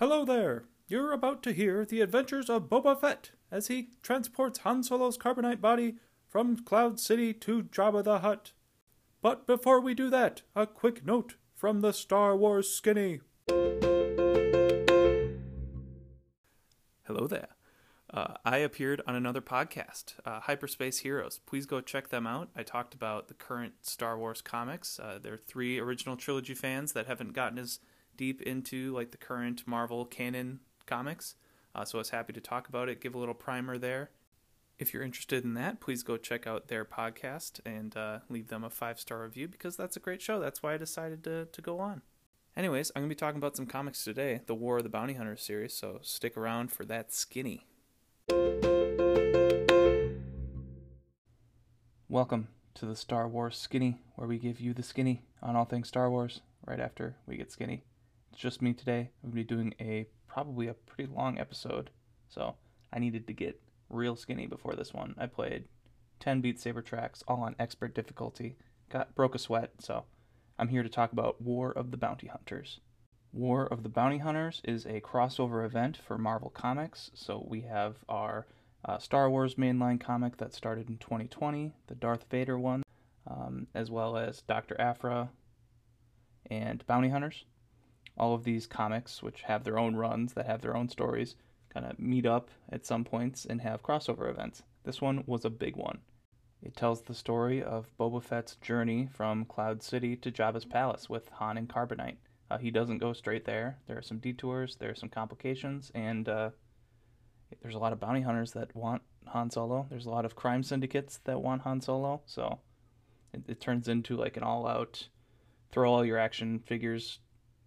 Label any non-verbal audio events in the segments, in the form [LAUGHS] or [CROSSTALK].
Hello there! You're about to hear the adventures of Boba Fett as he transports Han Solo's carbonite body from Cloud City to Jabba the Hutt. But before we do that, a quick note from the Star Wars Skinny. Hello there. Uh, I appeared on another podcast, uh, Hyperspace Heroes. Please go check them out. I talked about the current Star Wars comics. Uh, there are three original trilogy fans that haven't gotten as deep into like the current Marvel canon comics. Uh, so I was happy to talk about it, give a little primer there. If you're interested in that, please go check out their podcast and uh, leave them a five star review because that's a great show. That's why I decided to, to go on. Anyways, I'm going to be talking about some comics today, the War of the Bounty Hunters series, so stick around for that skinny. Welcome to the Star Wars Skinny, where we give you the skinny on all things Star Wars right after we get skinny. Just me today. I'm going to be doing a probably a pretty long episode, so I needed to get real skinny before this one. I played 10 Beat Saber tracks, all on expert difficulty. Got broke a sweat, so I'm here to talk about War of the Bounty Hunters. War of the Bounty Hunters is a crossover event for Marvel Comics. So we have our uh, Star Wars mainline comic that started in 2020, the Darth Vader one, um, as well as Dr. Aphra and Bounty Hunters. All of these comics, which have their own runs, that have their own stories, kind of meet up at some points and have crossover events. This one was a big one. It tells the story of Boba Fett's journey from Cloud City to Jabba's palace with Han and Carbonite. Uh, he doesn't go straight there. There are some detours, there are some complications, and uh, there's a lot of bounty hunters that want Han Solo. There's a lot of crime syndicates that want Han Solo. So it, it turns into like an all-out throw all your action figures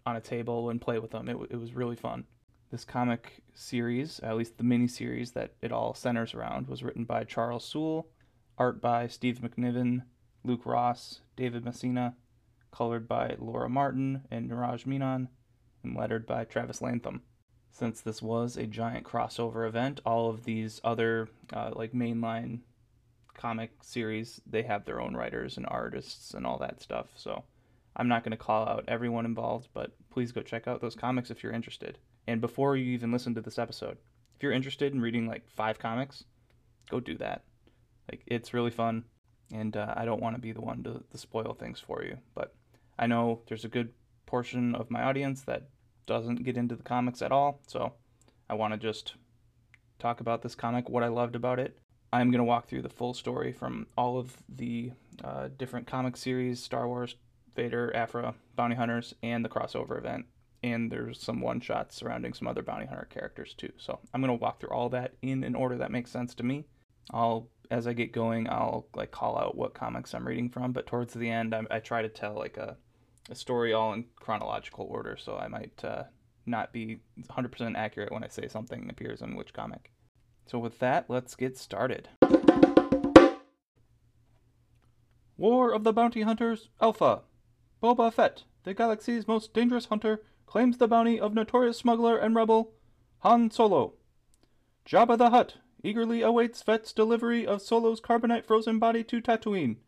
on a table and play with them. It, it was really fun. This comic series, at least the mini series that it all centers around, was written by Charles Soule, art by Steve McNiven, Luke Ross, David Messina, colored by Laura Martin and Neeraj Menon, and lettered by Travis Lanham. Since this was a giant crossover event, all of these other uh, like mainline comic series they have their own writers and artists and all that stuff. So I'm not going to call out everyone involved, but please go check out those comics if you're interested. And before you even listen to this episode, if you're interested in reading like five comics, go do that. Like it's really fun, and uh, I don't want to be the one to, to spoil things for you. But I know there's a good portion of my audience that doesn't get into the comics at all, so I want to just talk about this comic, what I loved about it. I'm going to walk through the full story from all of the uh, different comic series Star Wars, Vader, Aphra, Bounty Hunters, and the crossover event. And there's some one shots surrounding some other Bounty Hunter characters too. So I'm going to walk through all that in an order that makes sense to me. I'll as I get going, I'll like call out what comics I'm reading from, but towards the end, I, I try to tell like a, a story all in chronological order, so I might uh, not be 100% accurate when I say something appears in which comic. So with that, let's get started. War of the Bounty Hunters Alpha. Boba Fett, the galaxy's most dangerous hunter, claims the bounty of notorious smuggler and rebel Han Solo. Jabba the Hutt, eagerly awaits Fett's delivery of Solo's carbonite frozen body to Tatooine,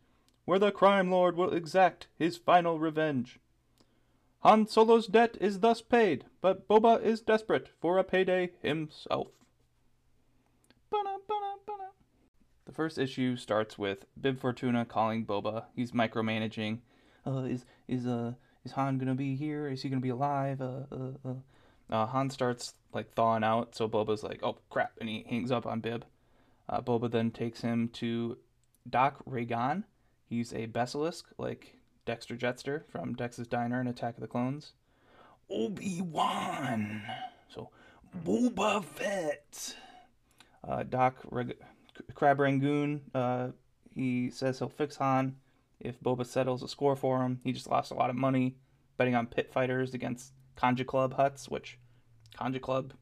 where the crime lord will exact his final revenge. Han Solo's debt is thus paid, but Boba is desperate for a payday himself. The first issue starts with Bib Fortuna calling Boba. He's micromanaging. Uh, is is uh is Han gonna be here? Is he gonna be alive? Uh, uh, uh. Uh, Han starts like thawing out, so Boba's like, "Oh crap!" and he hangs up on Bib. Uh, Boba then takes him to Doc Raygon. He's a Besalisk, like Dexter Jettster from Dex's Diner and Attack of the Clones. Obi Wan. So Boba Fett. Doc Reg- Crab Rangoon. He says he'll fix Han if Boba settles a score for him. He just lost a lot of money betting on pit fighters against Kanja Club Hutts, which Kanja Club.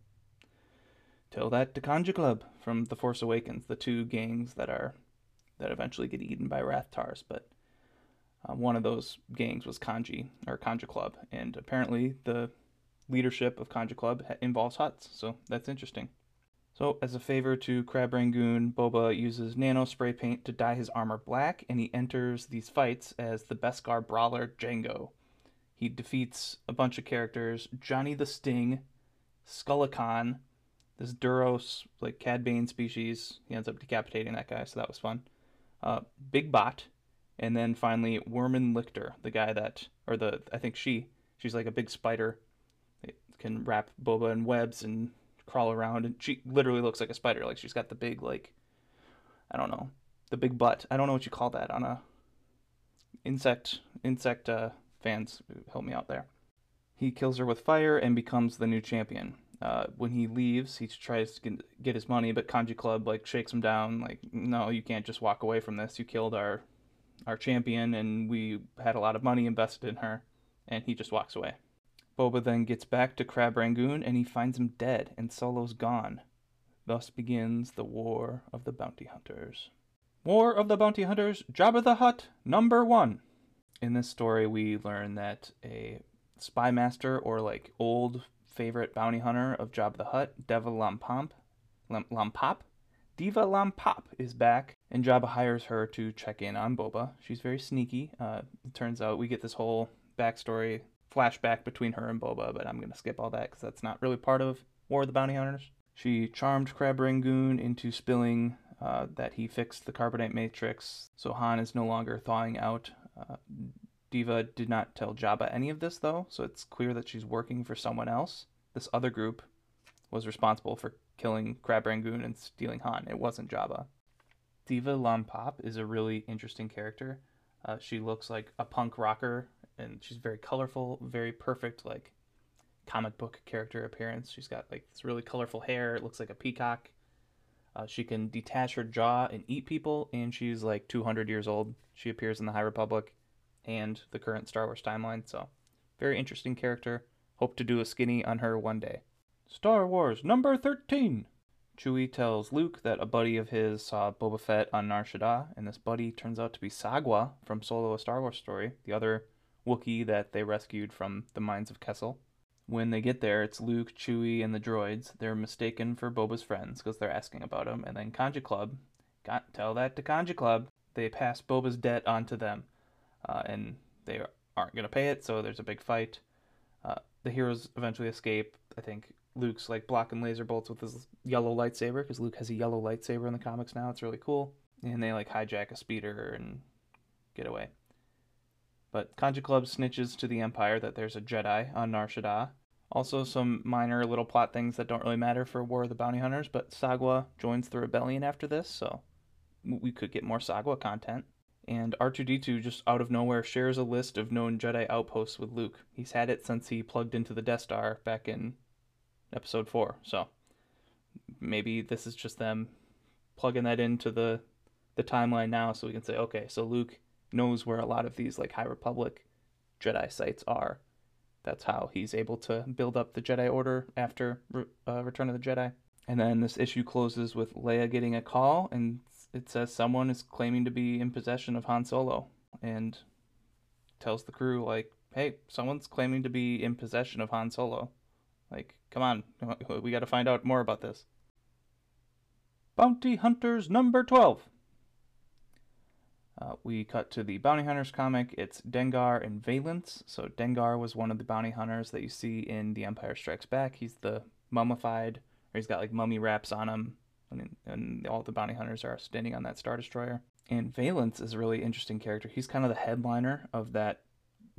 Tell that to Kanja Club from The Force Awakens, the two gangs that are that eventually get eaten by Rathtars. But uh, one of those gangs was Kanji or Kanja Club, and apparently the leadership of Kanja Club involves Hutts, So that's interesting. So, as a favor to Crab Rangoon, Boba uses nano spray paint to dye his armor black, and he enters these fights as the Beskar brawler Jango. He defeats a bunch of characters Johnny the Sting, Skullicon, this Duros like Cad Bane species. He ends up decapitating that guy, so that was fun. Uh, Big Bot, and then finally Worman Lichter, the guy that, or the I think she, she's like a big spider. Can wrap Boba in webs and crawl around, and she literally looks like a spider. Like she's got the big like, I don't know, the big butt. I don't know what you call that on a insect insect uh, fans help me out there. He kills her with fire and becomes the new champion. Uh, when he leaves, he tries to get his money, but Kanji Club like shakes him down. Like, no, you can't just walk away from this. You killed our our champion, and we had a lot of money invested in her, and he just walks away. Boba then gets back to Crab Rangoon, and he finds him dead, and Solo's gone. Thus begins the War of the Bounty Hunters. War of the Bounty Hunters, Jabba the Hutt, number one. In this story, we learn that a spy master or like old favorite bounty hunter of Jabba the Hutt, Deva Lampamp, Lampop, Diva Lampop is back, and Jabba hires her to check in on Boba. She's very sneaky. Uh, it turns out we get this whole backstory flashback between her and Boba, but I'm going to skip all that because that's not really part of War of the Bounty Hunters. She charmed Crab Rangoon into spilling uh, that he fixed the carbonite matrix, so Han is no longer thawing out. Uh, Diva did not tell Jabba any of this, though, so it's clear that she's working for someone else. This other group was responsible for killing Crab Rangoon and stealing Han. It wasn't Jabba. Diva Lampop is a really interesting character. Uh, she looks like a punk rocker, and she's very colorful, very perfect, like comic book character appearance. She's got like this really colorful hair. It looks like a peacock. Uh, she can detach her jaw and eat people, and she's like 200 years old. She appears in the High Republic and the current Star Wars timeline. So, very interesting character. Hope to do a skinny on her one day. Star Wars number 13. Chewie tells Luke that a buddy of his saw Boba Fett on Nar Shaddaa, and this buddy turns out to be Sagwa from Solo: A Star Wars Story, the other Wookiee that they rescued from the mines of Kessel. When they get there, it's Luke, Chewie, and the droids. They're mistaken for Boba's friends because they're asking about him, and then Kanji Club, got tell that to Kanji Club. They pass Boba's debt on to them uh, and they aren't going to pay it, so there's a big fight. Uh, the heroes eventually escape. I think Luke's like blocking laser bolts with his yellow lightsaber because Luke has a yellow lightsaber in the comics now. It's really cool. And they like hijack a speeder and get away. But Kanji Club snitches to the Empire that there's a Jedi on Nar Shaddaa. Also, some minor little plot things that don't really matter for War of the Bounty Hunters, but Sagwa joins the rebellion after this, so we could get more Sagwa content and R2D2 just out of nowhere shares a list of known Jedi outposts with Luke. He's had it since he plugged into the Death Star back in episode 4. So maybe this is just them plugging that into the the timeline now so we can say okay, so Luke knows where a lot of these like High Republic Jedi sites are. That's how he's able to build up the Jedi Order after uh, Return of the Jedi. And then this issue closes with Leia getting a call and it says someone is claiming to be in possession of Han Solo and tells the crew like, "Hey, someone's claiming to be in possession of Han Solo. Like, come on, [LAUGHS] we got to find out more about this." Bounty Hunters number 12. Uh, we cut to the Bounty Hunters comic. It's Dengar and Valance. So Dengar was one of the bounty hunters that you see in The Empire Strikes Back. He's the mummified, or he's got like mummy wraps on him and, and all the bounty hunters are standing on that Star Destroyer. And Valance is a really interesting character. He's kind of the headliner of that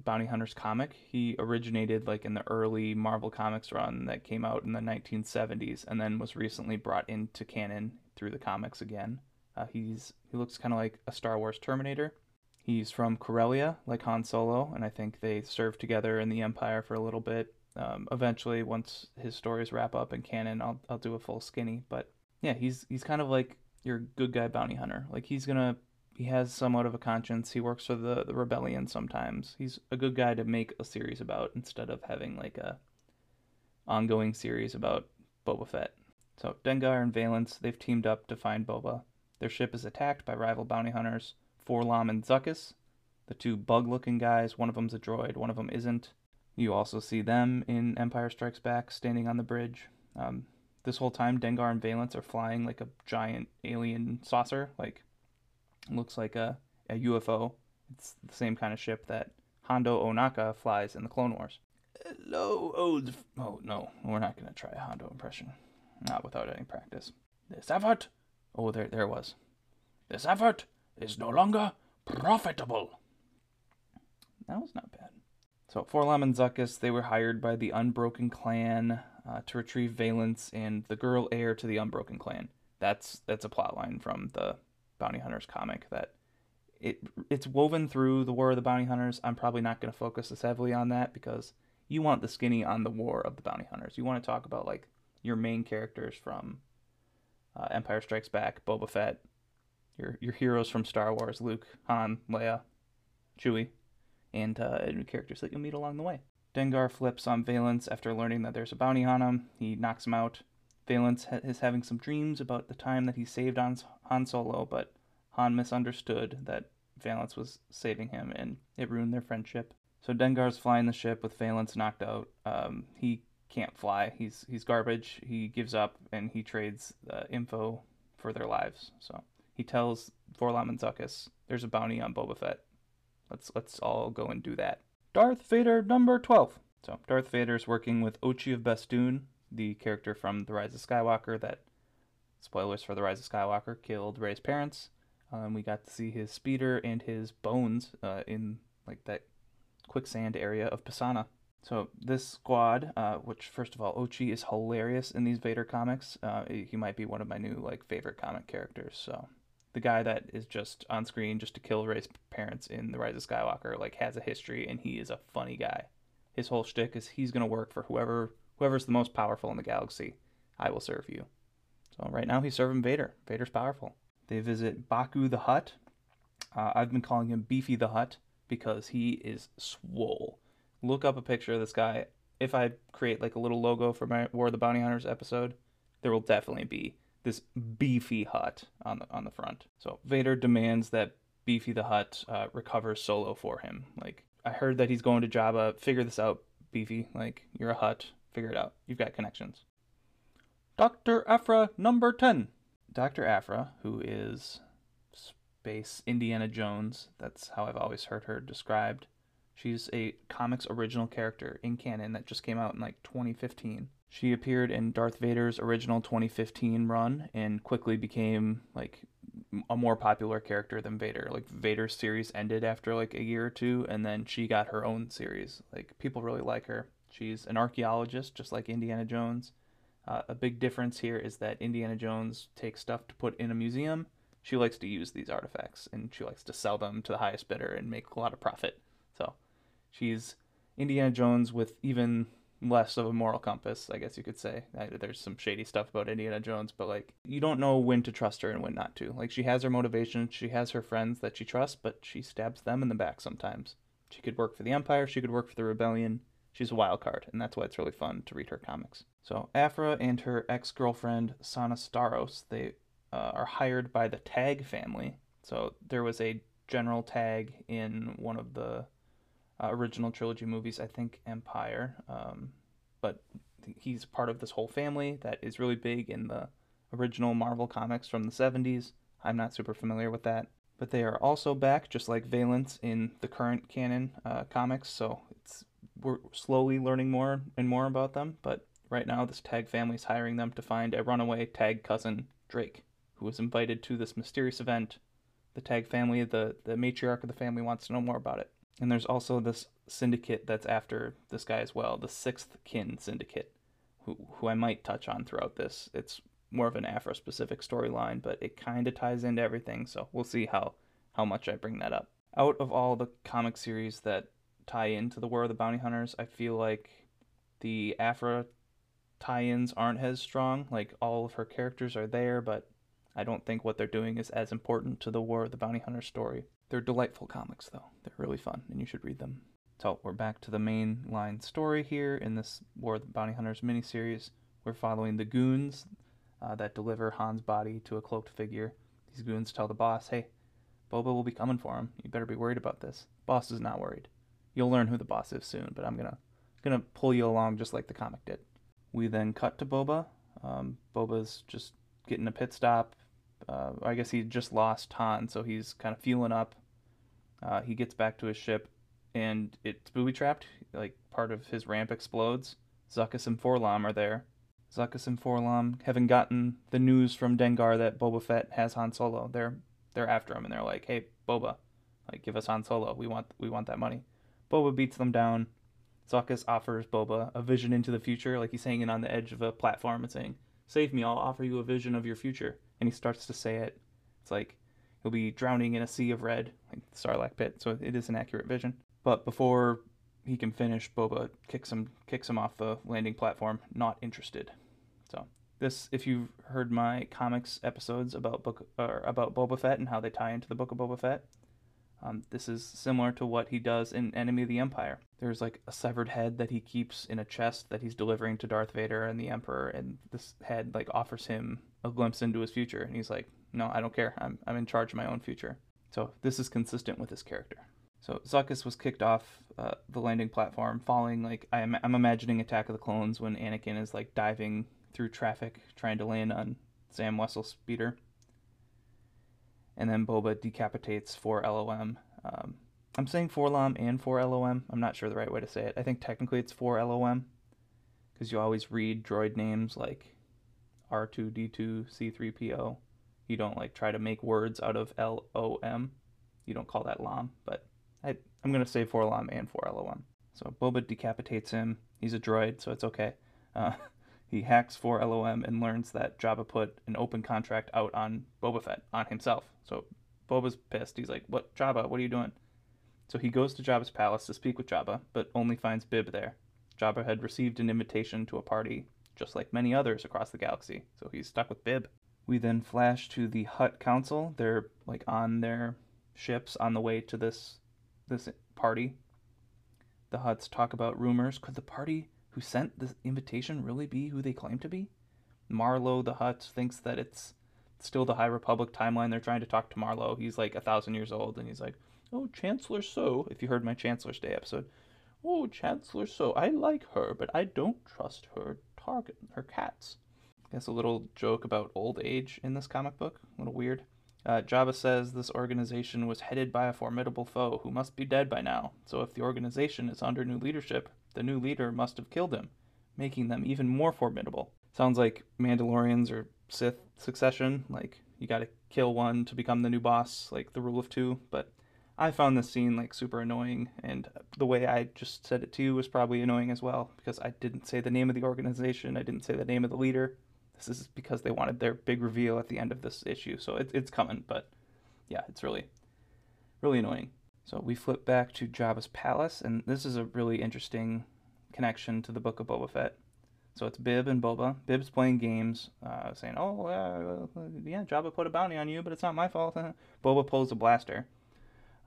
bounty hunters comic. He originated like in the early Marvel Comics run that came out in the 1970s, and then was recently brought into canon through the comics again. Uh, he's he looks kind of like a Star Wars Terminator. He's from Corellia, like Han Solo, and I think they served together in the Empire for a little bit. Um, eventually, once his stories wrap up in canon, I'll I'll do a full skinny. But yeah, he's he's kind of like your good guy bounty hunter. Like he's gonna he has somewhat of a conscience. He works for the, the rebellion sometimes. He's a good guy to make a series about instead of having like a ongoing series about Boba Fett. So Dengar and Valance, they've teamed up to find Boba. Their ship is attacked by rival bounty hunters, 4-LOM and Zuckuss. The two bug-looking guys, one of them's a droid, one of them isn't. You also see them in Empire Strikes Back, standing on the bridge. Um, this whole time Dengar and Valance are flying like a giant alien saucer, like looks like a, a UFO. It's the same kind of ship that Hondo Ohnaka flies in the Clone Wars. Hello, old. F- oh no, we're not gonna try a Hondo impression, not without any practice. This effort, oh there there it was. This effort is no longer profitable. That was not bad. So 4-LOM and Zuckuss, they were hired by the Unbroken Clan uh, to retrieve Valance and the girl heir to the Unbroken Clan. That's that's a plot line from the Bounty Hunters comic that it it's woven through the War of the Bounty Hunters. I'm probably not going to focus as heavily on that because you want the skinny on the War of the Bounty Hunters. You want to talk about like your main characters from uh, Empire Strikes Back, Boba Fett, your your heroes from Star Wars, Luke, Han, Leia, Chewie, and uh, new characters that you'll meet along the way. Dengar flips on Valance after learning that there's a bounty on him. He knocks him out. Valance ha- is having some dreams about the time that he saved Han, Han Solo, but Han misunderstood that Valance was saving him, and it ruined their friendship. So Dengar's flying the ship with Valance knocked out. Um, he can't fly. He's he's garbage. He gives up and he trades uh, info for their lives. So he tells 4-LOM and Zuckuss, "There's a bounty on Boba Fett. Let's let's all go and do that." Darth Vader number twelve. So Darth Vader's working with Ochi of Bestoon, the character from The Rise of Skywalker that, spoilers for The Rise of Skywalker, killed Rey's parents. Um, we got to see his speeder and his bones uh, in like that quicksand area of Pasaana. So this squad, uh, which first of all, Ochi is hilarious in these Vader comics. Uh, he might be one of my new like favorite comic characters. So the guy that is just on screen just to kill Rey's parents in The Rise of Skywalker like has a history, and he is a funny guy. His whole shtick is he's gonna work for whoever whoever's the most powerful in the galaxy. I will serve you. So right now he's serving Vader. Vader's powerful. They visit Baku the Hutt. Uh, I've been calling him Beefy the Hutt because he is swole. Look up a picture of this guy. If I create like a little logo for my War of the Bounty Hunters episode, there will definitely be this beefy Hutt on the on the front. So Vader demands that Beefy the Hutt uh, recovers Solo for him. Like I heard that he's going to Jabba. Figure this out, Beefy. Like you're a Hutt. Figure it out. You've got connections. Dr. Aphra number 10. Dr. Aphra, who is Space Indiana Jones, that's how I've always heard her described. She's a comics original character in canon that just came out in like 2015. She appeared in Darth Vader's original 2015 run and quickly became like a more popular character than Vader. Like Vader's series ended after like a year or two and then she got her own series. Like people really like her. She's an archaeologist just like Indiana Jones. Uh, a big difference here is that Indiana Jones takes stuff to put in a museum. She likes to use these artifacts and she likes to sell them to the highest bidder and make a lot of profit. She's Indiana Jones with even less of a moral compass, I guess you could say. There's some shady stuff about Indiana Jones, but like you don't know when to trust her and when not to. Like she has her motivation, she has her friends that she trusts, but she stabs them in the back sometimes. She could work for the Empire, she could work for the Rebellion she's a wild card, and that's why it's really fun to read her comics. So Aphra and her ex-girlfriend Sana Starros, they uh, are hired by the Tagge family. So there was a General Tagge in one of the uh, original trilogy movies, I think Empire, um, but he's part of this whole family that is really big in the original Marvel comics from the 70s. I'm not super familiar with that. But they are also back, just like Valance, in the current canon uh, comics, so it's we're slowly learning more and more about them, but right now this Tagge family is hiring them to find a runaway Tagge cousin, Drake, who was invited to this mysterious event. The Tagge family, the, the matriarch of the family, wants to know more about it. And there's also this syndicate that's after this guy as well, the Sixth Kin Syndicate, who, who I might touch on throughout this. It's more of an Aphra specific storyline, but it kind of ties into everything, so we'll see how, how much I bring that up. Out of all the comic series that tie into the War of the Bounty Hunters. I feel like the Aphra tie-ins aren't as strong. Like all of her characters are there, but I don't think what they're doing is as important to the War of the Bounty Hunter story. They're delightful comics though. They're really fun and you should read them. So we're back to the main line story here in this War of the Bounty Hunters miniseries. We're following the goons uh, that deliver Han's body to a cloaked figure. These goons tell the boss, hey, Boba will be coming for him. You better be worried about this. Boss is not worried. You'll learn who the boss is soon, but I'm gonna gonna pull you along just like the comic did. We then cut to Boba. Um, Boba's just getting a pit stop. Uh, I guess he just lost Han, so he's kind of fueling up. Uh, he gets back to his ship, and it's booby trapped. Like part of his ramp explodes. Zuckuss and 4-LOM are there. Zuckuss and 4-LOM, having gotten the news from Dengar that Boba Fett has Han Solo, they're they're after him and they're like, "Hey, Boba, like give us Han Solo. We want we want that money." Boba beats them down. Zuckuss offers Boba a vision into the future, like he's hanging on the edge of a platform and saying, "Save me! I'll offer you a vision of your future." And he starts to say it. It's like he'll be drowning in a sea of red, like the Sarlacc pit. So it is an accurate vision. But before he can finish, Boba kicks him kicks him off the landing platform. Not interested. So this, if you've heard my comics episodes about book or about Boba Fett and how they tie into the Book of Boba Fett, um, this is similar to what he does in Enemy of the Empire. There's like a severed head that he keeps in a chest that he's delivering to Darth Vader and the Emperor, and this head like offers him a glimpse into his future, and he's like, "No, I don't care. I'm I'm in charge of my own future." So this is consistent with his character. So Zuckuss was kicked off uh, the landing platform, falling like I'm, I'm imagining Attack of the Clones when Anakin is like diving through traffic trying to land on Zam Wesell's speeder. And then Boba decapitates 4-LOM. Um, I'm saying 4-LOM and 4-LOM. I'm not sure the right way to say it. I think technically it's 4-LOM because you always read droid names like R2D2, C3PO. You don't like try to make words out of L-O-M. You don't call that LOM, but I, I'm going to say for LOM and for LOM. So Boba decapitates him. He's a droid, so it's okay. Uh, [LAUGHS] he hacks for LOM and learns that Jabba put an open contract out on Boba Fett, on himself. So Boba's pissed. He's like, What, Jabba, what are you doing? So he goes to Jabba's palace to speak with Jabba, but only finds Bib there. Jabba had received an invitation to a party, just like many others across the galaxy, so he's stuck with Bib. We then flash to the Hutt Council. They're like on their ships on the way to this this party. The Hutts talk about rumors. Could the party who sent the invitation really be who they claim to be? Marlo the Hutt thinks that it's still the High Republic timeline. They're trying to talk to Marlo. He's like a thousand years old, and he's like, "Oh, Chancellor Soh." If you heard my Chancellor's Day episode, "Oh, Chancellor Soh, I like her, but I don't trust her target her cats." I guess a little joke about old age in this comic book. A little weird. Uh, Jabba says this organization was headed by a formidable foe who must be dead by now. So if the organization is under new leadership, the new leader must have killed him, making them even more formidable. Sounds like Mandalorians or Sith succession, like you got to kill one to become the new boss, like the rule of two. But I found this scene like super annoying, and the way I just said it to you was probably annoying as well because I didn't say the name of the organization, I didn't say the name of the leader. This is because they wanted their big reveal at the end of this issue, so it, it's coming. But yeah, it's really, really annoying. So we flip back to Jabba's palace, and this is a really interesting connection to the Book of Boba Fett. So it's Bib and Boba. Bib's playing games, uh, saying, "Oh, uh, yeah, Jabba put a bounty on you, but it's not my fault." [LAUGHS] Boba pulls a blaster.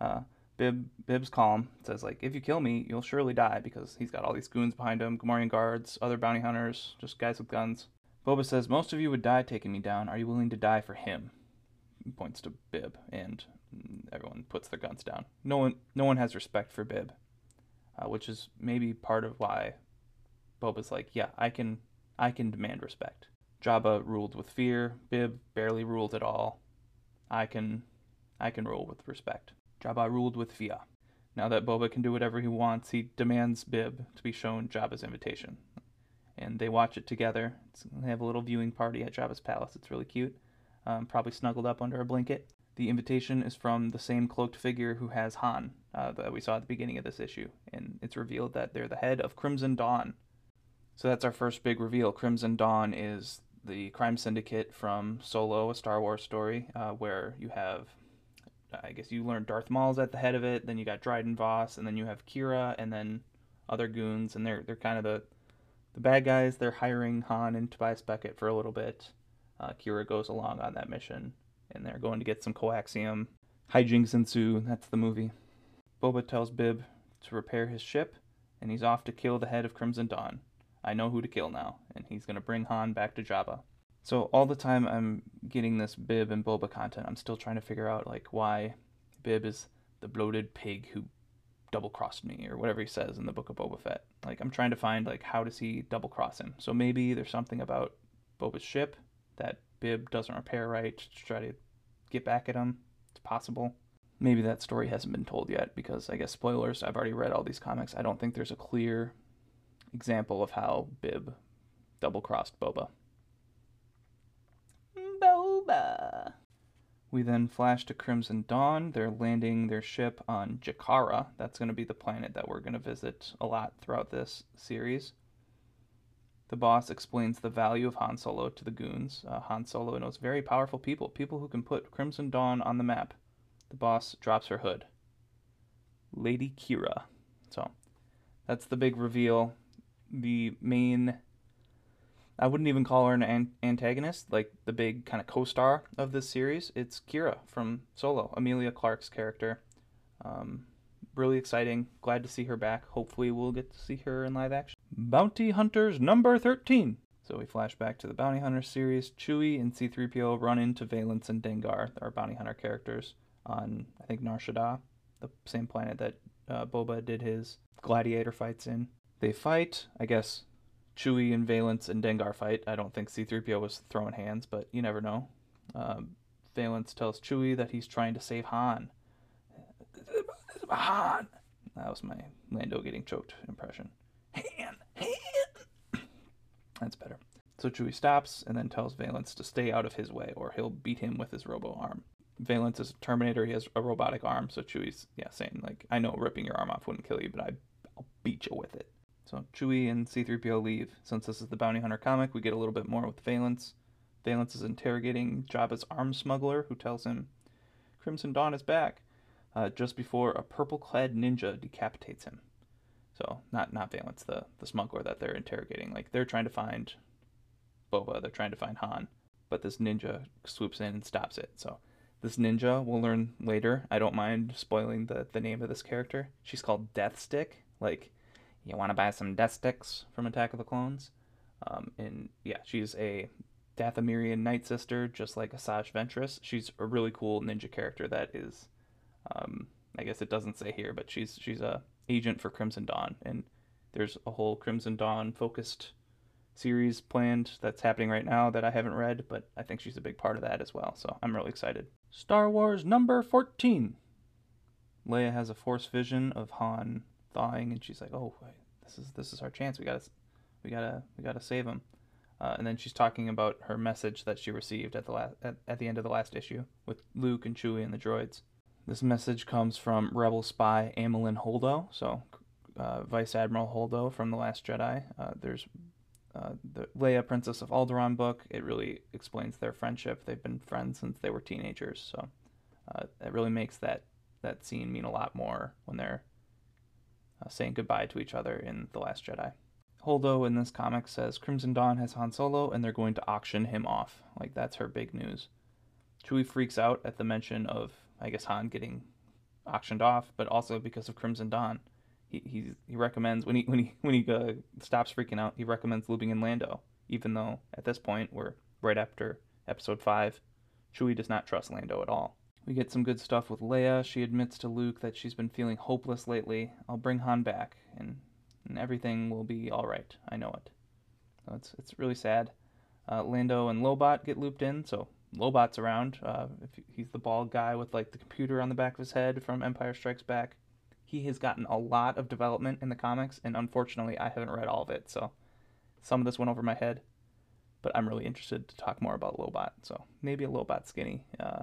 Uh, Bib Bib's calm says, "Like, if you kill me, you'll surely die," because he's got all these goons behind him, Gamorrean guards, other bounty hunters, just guys with guns. Boba says, Most of you would die taking me down. Are you willing to die for him? He points to Bib, and everyone puts their guns down. No one, no one has respect for Bib, uh, which is maybe part of why Boba's like, yeah, I can, I can demand respect. Jabba ruled with fear. Bib barely ruled at all. I can, I can rule with respect. Jabba ruled with fear. Now that Boba can do whatever he wants, he demands Bib to be shown Jabba's invitation and they watch it together. It's, they have a little viewing party at Jabba's palace. It's really cute. Um, probably snuggled up under a blanket. The invitation is from the same cloaked figure who has Han uh, that we saw at the beginning of this issue, and it's revealed that they're the head of Crimson Dawn. So that's our first big reveal. Crimson Dawn is the crime syndicate from Solo, a Star Wars story, uh, where you have, I guess you learn Darth Maul's at the head of it. Then you got Dryden Voss, and then you have Qi'ra, and then other goons, and they're they're kind of the the bad guys, they're hiring Han and Tobias Beckett for a little bit. Uh, Qi'ra goes along on that mission, and they're going to get some coaxium. Hijinks ensue. That's the movie. Boba tells Bib to repair his ship, and he's off to kill the head of Crimson Dawn. I know who to kill now, and he's going to bring Han back to Jabba. So all the time I'm getting this Bib and Boba content, I'm still trying to figure out like why Bib is the bloated pig who double crossed me or whatever he says in the book of Boba Fett. Like I'm trying to find like how does he double cross him? So maybe there's something about Boba's ship that Bib doesn't repair right to try to get back at him. It's possible. Maybe that story hasn't been told yet because I guess spoilers, I've already read all these comics. I don't think there's a clear example of how Bib double crossed Boba. Boba. We then flash to Crimson Dawn. They're landing their ship on Jekara. That's going to be the planet that we're going to visit a lot throughout this series. The boss explains the value of Han Solo to the goons. Uh, Han Solo knows very powerful people, people who can put Crimson Dawn on the map. The boss drops her hood. Lady Qi'ra. So, that's the big reveal. The main I wouldn't even call her an, an antagonist, like the big kind of co-star of this series. It's Qi'ra from Solo, Emilia Clarke's character. Um, really exciting. Glad to see her back. Hopefully, we'll get to see her in live action. Bounty Hunters number 13. So we flash back to the Bounty Hunter series. Chewie and C3PO run into Valance and Dengar, our bounty hunter characters, on, I think, Nar Shaddaa, the same planet that uh, Boba did his gladiator fights in. They fight. I guess Chewie and Valance and Dengar fight. I don't think C3PO was throwing hands, but you never know. Um, Valance tells Chewie that he's trying to save Han. Han! That was my Lando getting choked impression. Han! Han! [COUGHS] That's better. So Chewie stops and then tells Valance to stay out of his way or he'll beat him with his robo arm. Valance is a Terminator, he has a robotic arm, so Chewie's, yeah, saying, like, I know ripping your arm off wouldn't kill you, but I, I'll beat you with it. So Chewie and C-3PO leave. Since this is the Bounty Hunter comic, we get a little bit more with Valance. Valance is interrogating Jabba's arms smuggler, who tells him Crimson Dawn is back, uh, just before a purple-clad ninja decapitates him. So not not Valance, the the smuggler that they're interrogating. Like they're trying to find Boba, they're trying to find Han, but this ninja swoops in and stops it. So this ninja, we'll learn later. I don't mind spoiling the the name of this character. She's called Death Stick. Like you want to buy some death sticks from Attack of the Clones. Um, and yeah, she's a Dathomirian Night Sister, just like Asajj Ventress. She's a really cool ninja character that is, um, I guess it doesn't say here, but she's she's a agent for Crimson Dawn, and there's a whole Crimson Dawn focused series planned that's happening right now that I haven't read, but I think she's a big part of that as well. So I'm really excited. Star Wars number 14. Leia has a force vision of Han thawing, and she's like, "Oh, this is this is our chance. We gotta, we gotta, we gotta save him." Uh, and then she's talking about her message that she received at the last at, at the end of the last issue with Luke and Chewie and the droids. This message comes from Rebel spy Amilyn Holdo, so uh, Vice Admiral Holdo from the Last Jedi. Uh, there's uh, the Leia, Princess of Alderaan book. It really explains their friendship. They've been friends since they were teenagers, so uh, it really makes that that scene mean a lot more when they're uh, saying goodbye to each other in The Last Jedi. Holdo in this comic says Crimson Dawn has Han Solo and they're going to auction him off. Like, that's her big news. Chewie freaks out at the mention of, I guess, Han getting auctioned off, but also because of Crimson Dawn. He, he, he recommends, when he, when he, when he uh, stops freaking out, he recommends looping in Lando, even though at this point we're right after episode 5. Chewie does not trust Lando at all. We get some good stuff with Leia. She admits to Luke that she's been feeling hopeless lately. I'll bring Han back, and, and everything will be all right. I know it. So it's it's really sad. Uh, Lando and Lobot get looped in, so Lobot's around. Uh, if he's the bald guy with like the computer on the back of his head from Empire Strikes Back. He has gotten a lot of development in the comics, and unfortunately, I haven't read all of it, so some of this went over my head. But I'm really interested to talk more about Lobot, so maybe a Lobot skinny. Uh,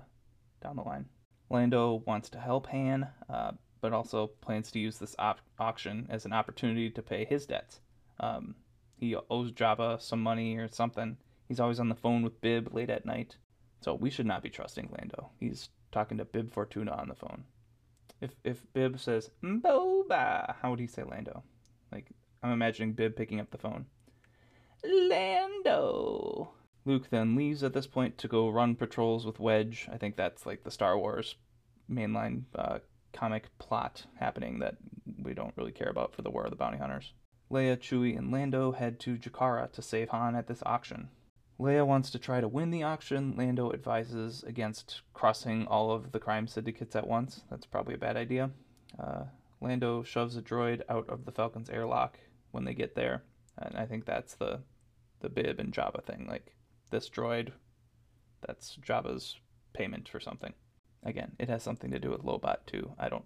down the line. Lando wants to help Han, uh, but also plans to use this op- auction as an opportunity to pay his debts. Um, he owes Jabba some money or something. He's always on the phone with Bib late at night. So we should not be trusting Lando. He's talking to Bib Fortuna on the phone. If if Bib says Boba, how would he say Lando? Like I'm imagining Bib picking up the phone. Lando. Luke then leaves at this point to go run patrols with Wedge. I think that's like the Star Wars mainline uh, comic plot happening that we don't really care about for the War of the Bounty Hunters. Leia, Chewie, and Lando head to Jekara to save Han at this auction. Leia wants to try to win the auction. Lando advises against crossing all of the crime syndicates at once. That's probably a bad idea. Uh, Lando shoves a droid out of the Falcon's airlock when they get there, and I think that's the the Bib and Jabba thing. Like this droid, that's Jabba's payment for something. Again, it has something to do with Lobot too. I don't,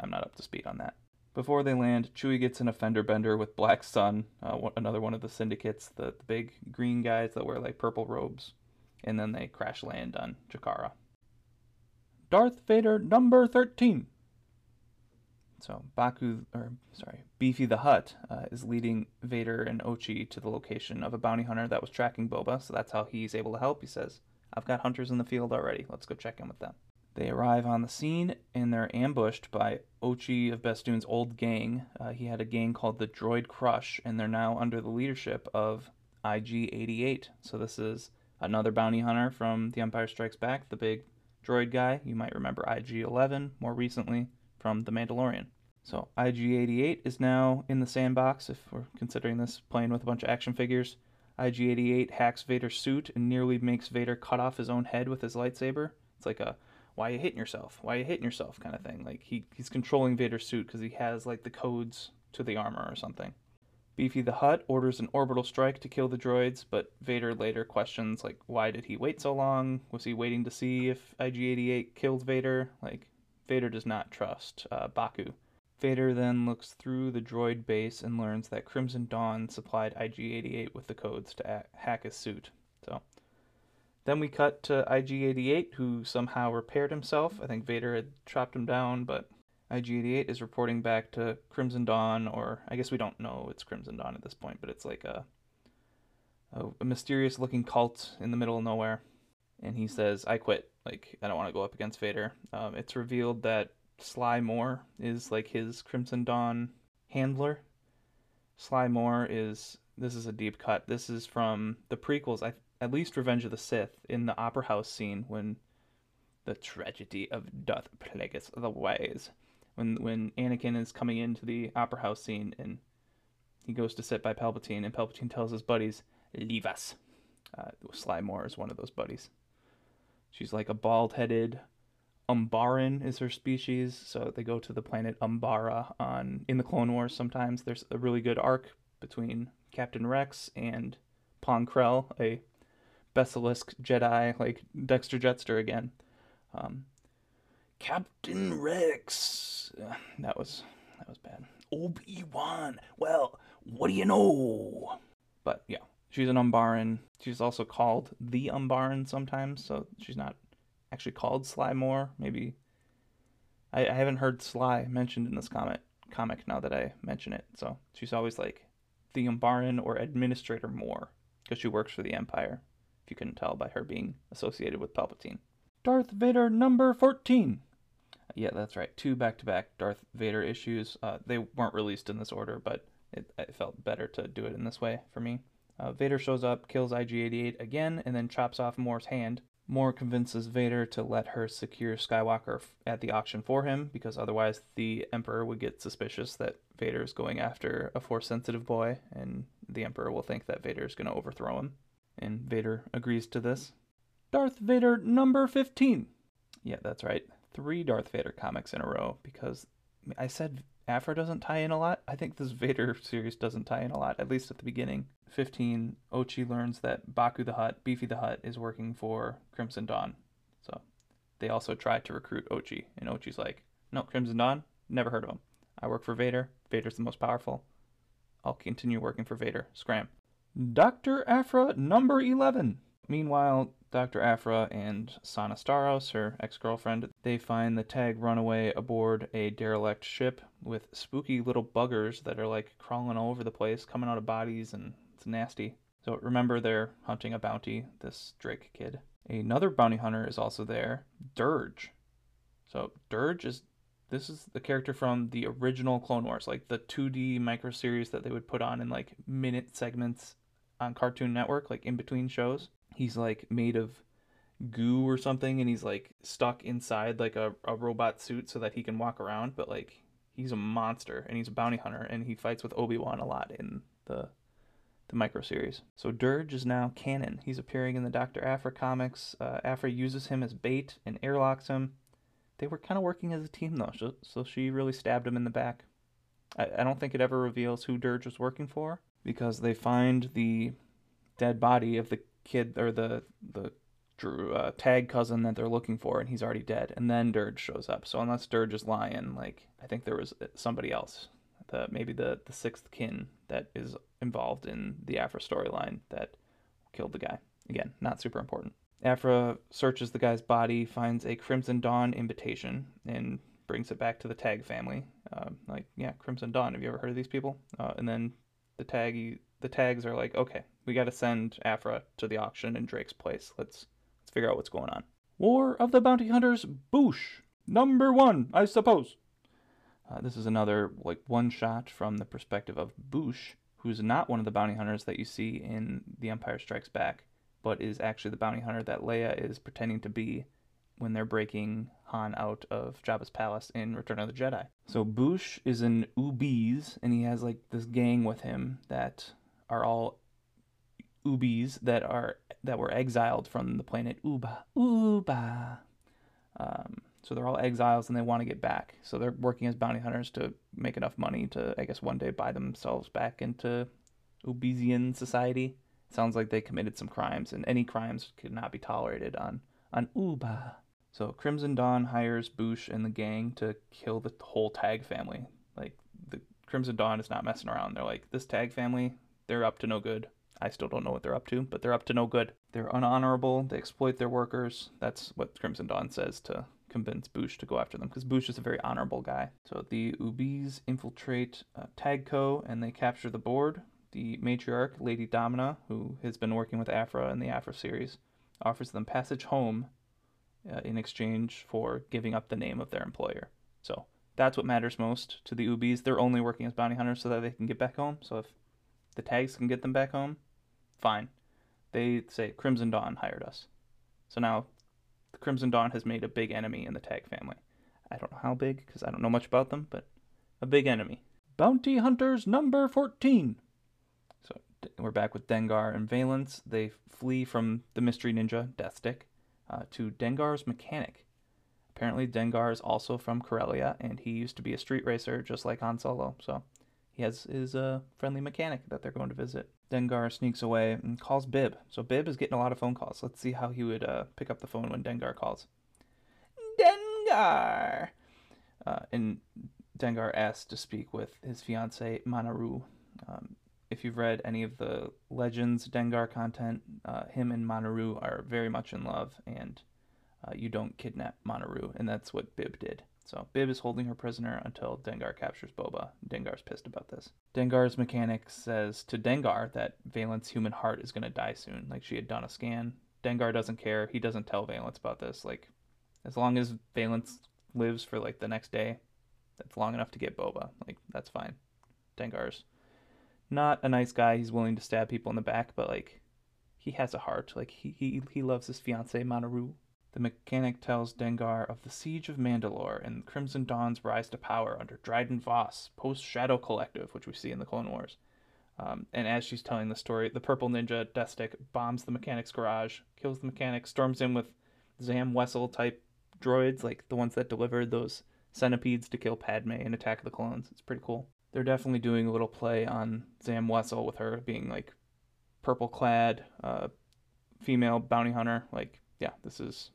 I'm not up to speed on that. Before they land, Chewie gets in a fender bender with Black Sun, uh, another one of the syndicates, the, the big green guys that wear like purple robes, and then they crash land on Jekara. Darth Vader number 13. So Baku, or sorry, Beefy the Hutt uh, is leading Vader and Ochi to the location of a bounty hunter that was tracking Boba. So that's how he's able to help. He says, "I've got hunters in the field already. Let's go check in with them." They arrive on the scene and they're ambushed by Ochi of Bestoon's old gang. Uh, he had a gang called the Droid Crush, and they're now under the leadership of IG-88. So this is another bounty hunter from The Empire Strikes Back, the big droid guy. You might remember IG-11 more recently from The Mandalorian. So IG-88 is now in the sandbox, if we're considering this playing with a bunch of action figures. IG-88 hacks Vader's suit and nearly makes Vader cut off his own head with his lightsaber. It's like a why are you hitting yourself? Why are you hitting yourself kind of thing. Like he, he's controlling Vader's suit because he has like the codes to the armor or something. Beefy the Hutt orders an orbital strike to kill the droids, but Vader later questions like why did he wait so long? Was he waiting to see if IG-88 killed Vader? Like Vader does not trust uh, Baku. Vader then looks through the droid base and learns that Crimson Dawn supplied IG-88 with the codes to hack his suit. So then we cut to IG-88, who somehow repaired himself. I think Vader had chopped him down, but IG-88 is reporting back to Crimson Dawn, or I guess we don't know it's Crimson Dawn at this point, but it's like a a, a mysterious-looking cult in the middle of nowhere. And he says, "I quit. Like I don't want to go up against Vader." Um, it's revealed that Sly Moore is like his Crimson Dawn handler. Sly Moore is this is a deep cut. This is from the prequels, I, at least Revenge of the Sith, in the Opera House scene when the tragedy of Darth Plagueis the Wise, when when Anakin is coming into the Opera House scene and he goes to sit by Palpatine, and Palpatine tells his buddies, "Leave us." Uh, Sly Moore is one of those buddies. She's like a bald-headed Umbaran is her species, so they go to the planet Umbara on in the Clone Wars. Sometimes there's a really good arc between Captain Rex and Pong Krell, a Besalisk Jedi like Dexter Jettster again. Um, Captain Rex, [SIGHS] that was that was bad. Obi Wan, well, what do you know? But yeah, she's an Umbaran. She's also called the Umbaran sometimes, so she's not actually called Sly Moore. Maybe I, I haven't heard Sly mentioned in this comic comic now that I mention it. So she's always like the Umbaran or Administrator Moore because she works for the Empire. If you couldn't tell by her being associated with Palpatine. Darth Vader number 14. Yeah, that's right. Two back to back Darth Vader issues. Uh, they weren't released in this order, but it, it, felt better to do it in this way for me. Uh, Vader shows up, kills IG 88 again, and then chops off Moore's hand. Moore convinces Vader to let her secure Skywalker at the auction for him because otherwise the Emperor would get suspicious that Vader is going after a Force sensitive boy, and the Emperor will think that Vader is going to overthrow him. And Vader agrees to this. Darth Vader number 15. Yeah, that's right. Three Darth Vader comics in a row because I said Aphra doesn't tie in a lot. I think this Vader [LAUGHS] series doesn't tie in a lot, at least at the beginning. 15, Ochi learns that Baku the Hutt, Beefy the Hutt, is working for Crimson Dawn. So they also try to recruit Ochi, and Ochi's like, no, Crimson Dawn? Never heard of him. I work for Vader. Vader's the most powerful. I'll continue working for Vader. Scram. Dr. Aphra, number 11. Meanwhile, Dr. Aphra and Sana Starros, her ex-girlfriend, they find the Tagge runaway aboard a derelict ship with spooky little buggers that are like crawling all over the place, coming out of bodies and it's nasty. So remember, they're hunting a bounty, this Drake kid. Another bounty hunter is also there, Dirge. So Dirge is this is the character from the original Clone Wars, like the 2D micro series that they would put on in like minute segments on Cartoon Network, like in between shows. He's like made of goo or something, and he's like stuck inside like a, a robot suit so that he can walk around, but like he's a monster and he's a bounty hunter and he fights with Obi-Wan a lot in the the micro series. So Dirge is now canon. He's appearing in the Dr. Aphra comics. Uh, Aphra uses him as bait and airlocks him. They were kind of working as a team though, so, so she really stabbed him in the back. I, I don't think it ever reveals who Dirge was working for because they find the dead body of the kid or the the uh, Tagge cousin that they're looking for, and he's already dead. And then Dirge shows up. So unless Dirge is lying, like I think there was somebody else, the maybe the the sixth kin that is involved in the Aphra storyline that killed the guy. Again, not super important. Aphra searches the guy's body, finds a Crimson Dawn invitation, and brings it back to the Tagge family. Uh, like, yeah, Crimson Dawn. Have you ever heard of these people? Uh, and then the Tagge, the Tagges are like, okay, we got to send Aphra to the auction in Drake's place. Let's let's figure out what's going on. War of the Bounty Hunters, Boushh, number one, I suppose. Uh, this is another like one shot from the perspective of Boushh, who's not one of the bounty hunters that you see in The Empire Strikes Back, but is actually the bounty hunter that Leia is pretending to be when they're breaking Han out of Jabba's palace in Return of the Jedi. So Boushh is an Ubese, and he has like this gang with him that are all Ubese that are that were exiled from the planet Uba. Uba. Um, so they're all exiles and they want to get back. So they're working as bounty hunters to make enough money to, I guess, one day buy themselves back into Ubizian society. Sounds like they committed some crimes, and any crimes could not be tolerated on on Uba. So Crimson Dawn hires Boushh and the gang to kill the whole Tagge family. Like the Crimson Dawn is not messing around. They're like this Tagge family, they're up to no good. I still don't know what they're up to, but they're up to no good. They're unhonorable. They exploit their workers. That's what Crimson Dawn says to convince Boushh to go after them because Boushh is a very honorable guy. So the Ubese infiltrate uh, TaggeCo and they capture the board. The matriarch, Lady Domina, who has been working with Aphra in the Aphra series, offers them passage home uh, in exchange for giving up the name of their employer. So that's what matters most to the Ubese. They're only working as bounty hunters so that they can get back home. So if the Tagges can get them back home, fine. They say Crimson Dawn hired us. So now the Crimson Dawn has made a big enemy in the Tagge family. I don't know how big because I don't know much about them, but a big enemy. Bounty Hunters number 14. So we're back with Dengar and Valance. They flee from the mystery ninja, Deathstick, uh, to Dengar's mechanic. Apparently, Dengar is also from Corellia, and he used to be a street racer just like Han Solo. So he has his uh, friendly mechanic that they're going to visit. Dengar sneaks away and calls Bib. So Bib is getting a lot of phone calls. Let's see how he would uh, pick up the phone when Dengar calls. Dengar! Uh, and Dengar asks to speak with his fiancee, Manaroo. Um, if you've read any of the Legends Dengar content, uh, him and Manaroo are very much in love, and uh, you don't kidnap Manaroo, and that's what Bib did. So Bib is holding her prisoner until Dengar captures Boba. Dengar's pissed about this. Dengar's mechanic says to Dengar that Valance's human heart is going to die soon. Like she had done a scan. Dengar doesn't care. He doesn't tell Valance about this. Like as long as Valance lives for like the next day, that's long enough to get Boba. Like that's fine. Dengar's not a nice guy. He's willing to stab people in the back, but like he has a heart. Like he he, he loves his fiancee Manaroo. The mechanic tells Dengar of the siege of Mandalore and Crimson Dawn's rise to power under Dryden Voss, post Shadow Collective, which we see in the Clone Wars. Um, and as she's telling the story, the purple ninja Deathstick bombs the mechanic's garage, kills the mechanic, storms in with Zam Wesell type droids, like the ones that delivered those centipedes to kill Padme in Attack of the Clones. It's pretty cool. They're definitely doing a little play on Zam Wesell with her being like purple clad, uh, female bounty hunter. Like, yeah, this is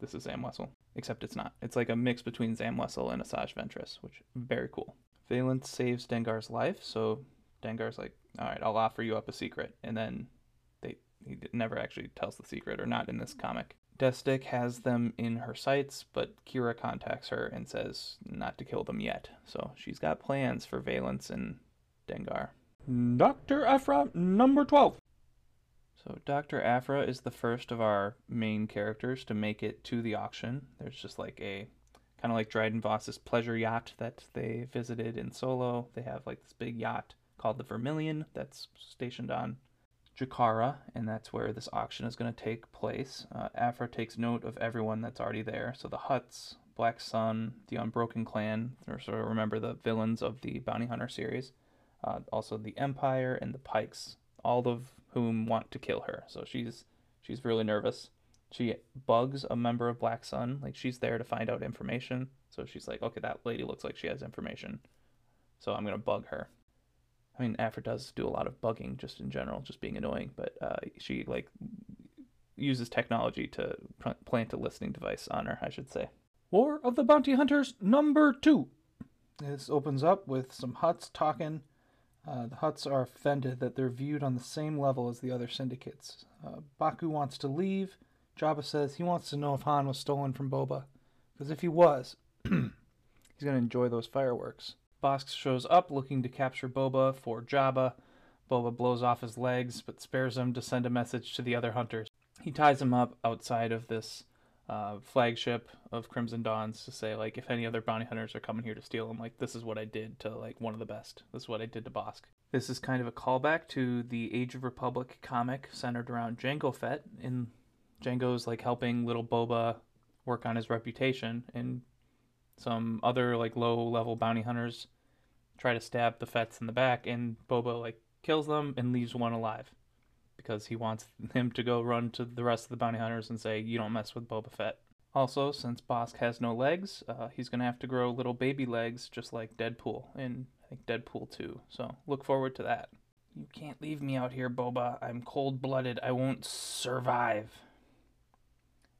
this is Zam Wesell. Except it's not. It's like a mix between Zam Wesell and Asajj Ventress, which very cool. Valance saves Dengar's life, so Dengar's like, all right, I'll offer you up a secret, and then they he never actually tells the secret, or not in this comic. Deathstick has them in her sights, but Qi'ra contacts her and says not to kill them yet. So she's got plans for Valance and Dengar. Dr. Aphra, number 12. So Dr. Aphra is the first of our main characters to make it to the auction. There's just like a kind of like Dryden Voss's pleasure yacht that they visited in Solo. They have like this big yacht called the Vermilion that's stationed on Jekara, and that's where this auction is going to take place. Uh, Aphra takes note of everyone that's already there. So the Hutts, Black Sun, the Unbroken Clan, or sort of remember the villains of the Bounty Hunter series. Uh, also the Empire and the Pikes, all of whom want to kill her. So she's she's really nervous. She bugs a member of Black Sun, like she's there to find out information. So she's like, okay, that lady looks like she has information, so I'm gonna bug her. I mean, Aphra does do a lot of bugging just in general, just being annoying, but uh, she like uses technology to plant a listening device on her, I should say. War of the Bounty Hunters number two. This opens up with some Hutts talking. Uh, the Hutts are offended that they're viewed on the same level as the other syndicates. Uh, Baku wants to leave. Jabba says he wants to know if Han was stolen from Boba, because if he was, [CLEARS THROAT] he's going to enjoy those fireworks. Bossk shows up looking to capture Boba for Jabba. Boba blows off his legs, but spares him to send a message to the other hunters. He ties him up outside of this uh, flagship of Crimson Dawns to say, like, if any other bounty hunters are coming here to steal him, like, this is what I did to, like, one of the best. This is what I did to Bossk. This is kind of a callback to the Age of Republic comic centered around Jango Fett. In Jango's, like, helping little Boba work on his reputation, and some other, like, low-level bounty hunters try to stab the Fetts in the back, and Boba, like, kills them and leaves one alive because he wants him to go run to the rest of the bounty hunters and say, You don't mess with Boba Fett. Also, since Bossk has no legs, uh, he's going to have to grow little baby legs just like Deadpool in, I think, Deadpool 2. So look forward to that. You can't leave me out here, Boba. I'm cold blooded. I won't survive.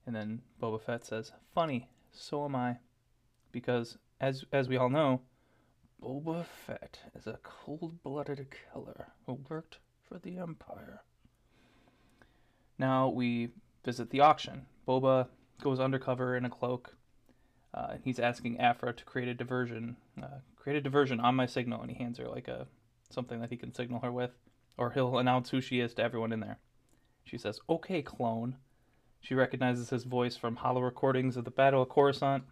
And then Boba Fett says, Funny, so am I. Because, as, as we all know, Boba Fett is a cold blooded killer who worked for the Empire. Now we visit the auction. Boba goes undercover in a cloak. Uh, and he's asking Aphra to create a diversion, uh, create a diversion on my signal, and he hands her like a something that he can signal her with, or he'll announce who she is to everyone in there. She says, "Okay, clone." She recognizes his voice from hollow recordings of the Battle of Coruscant,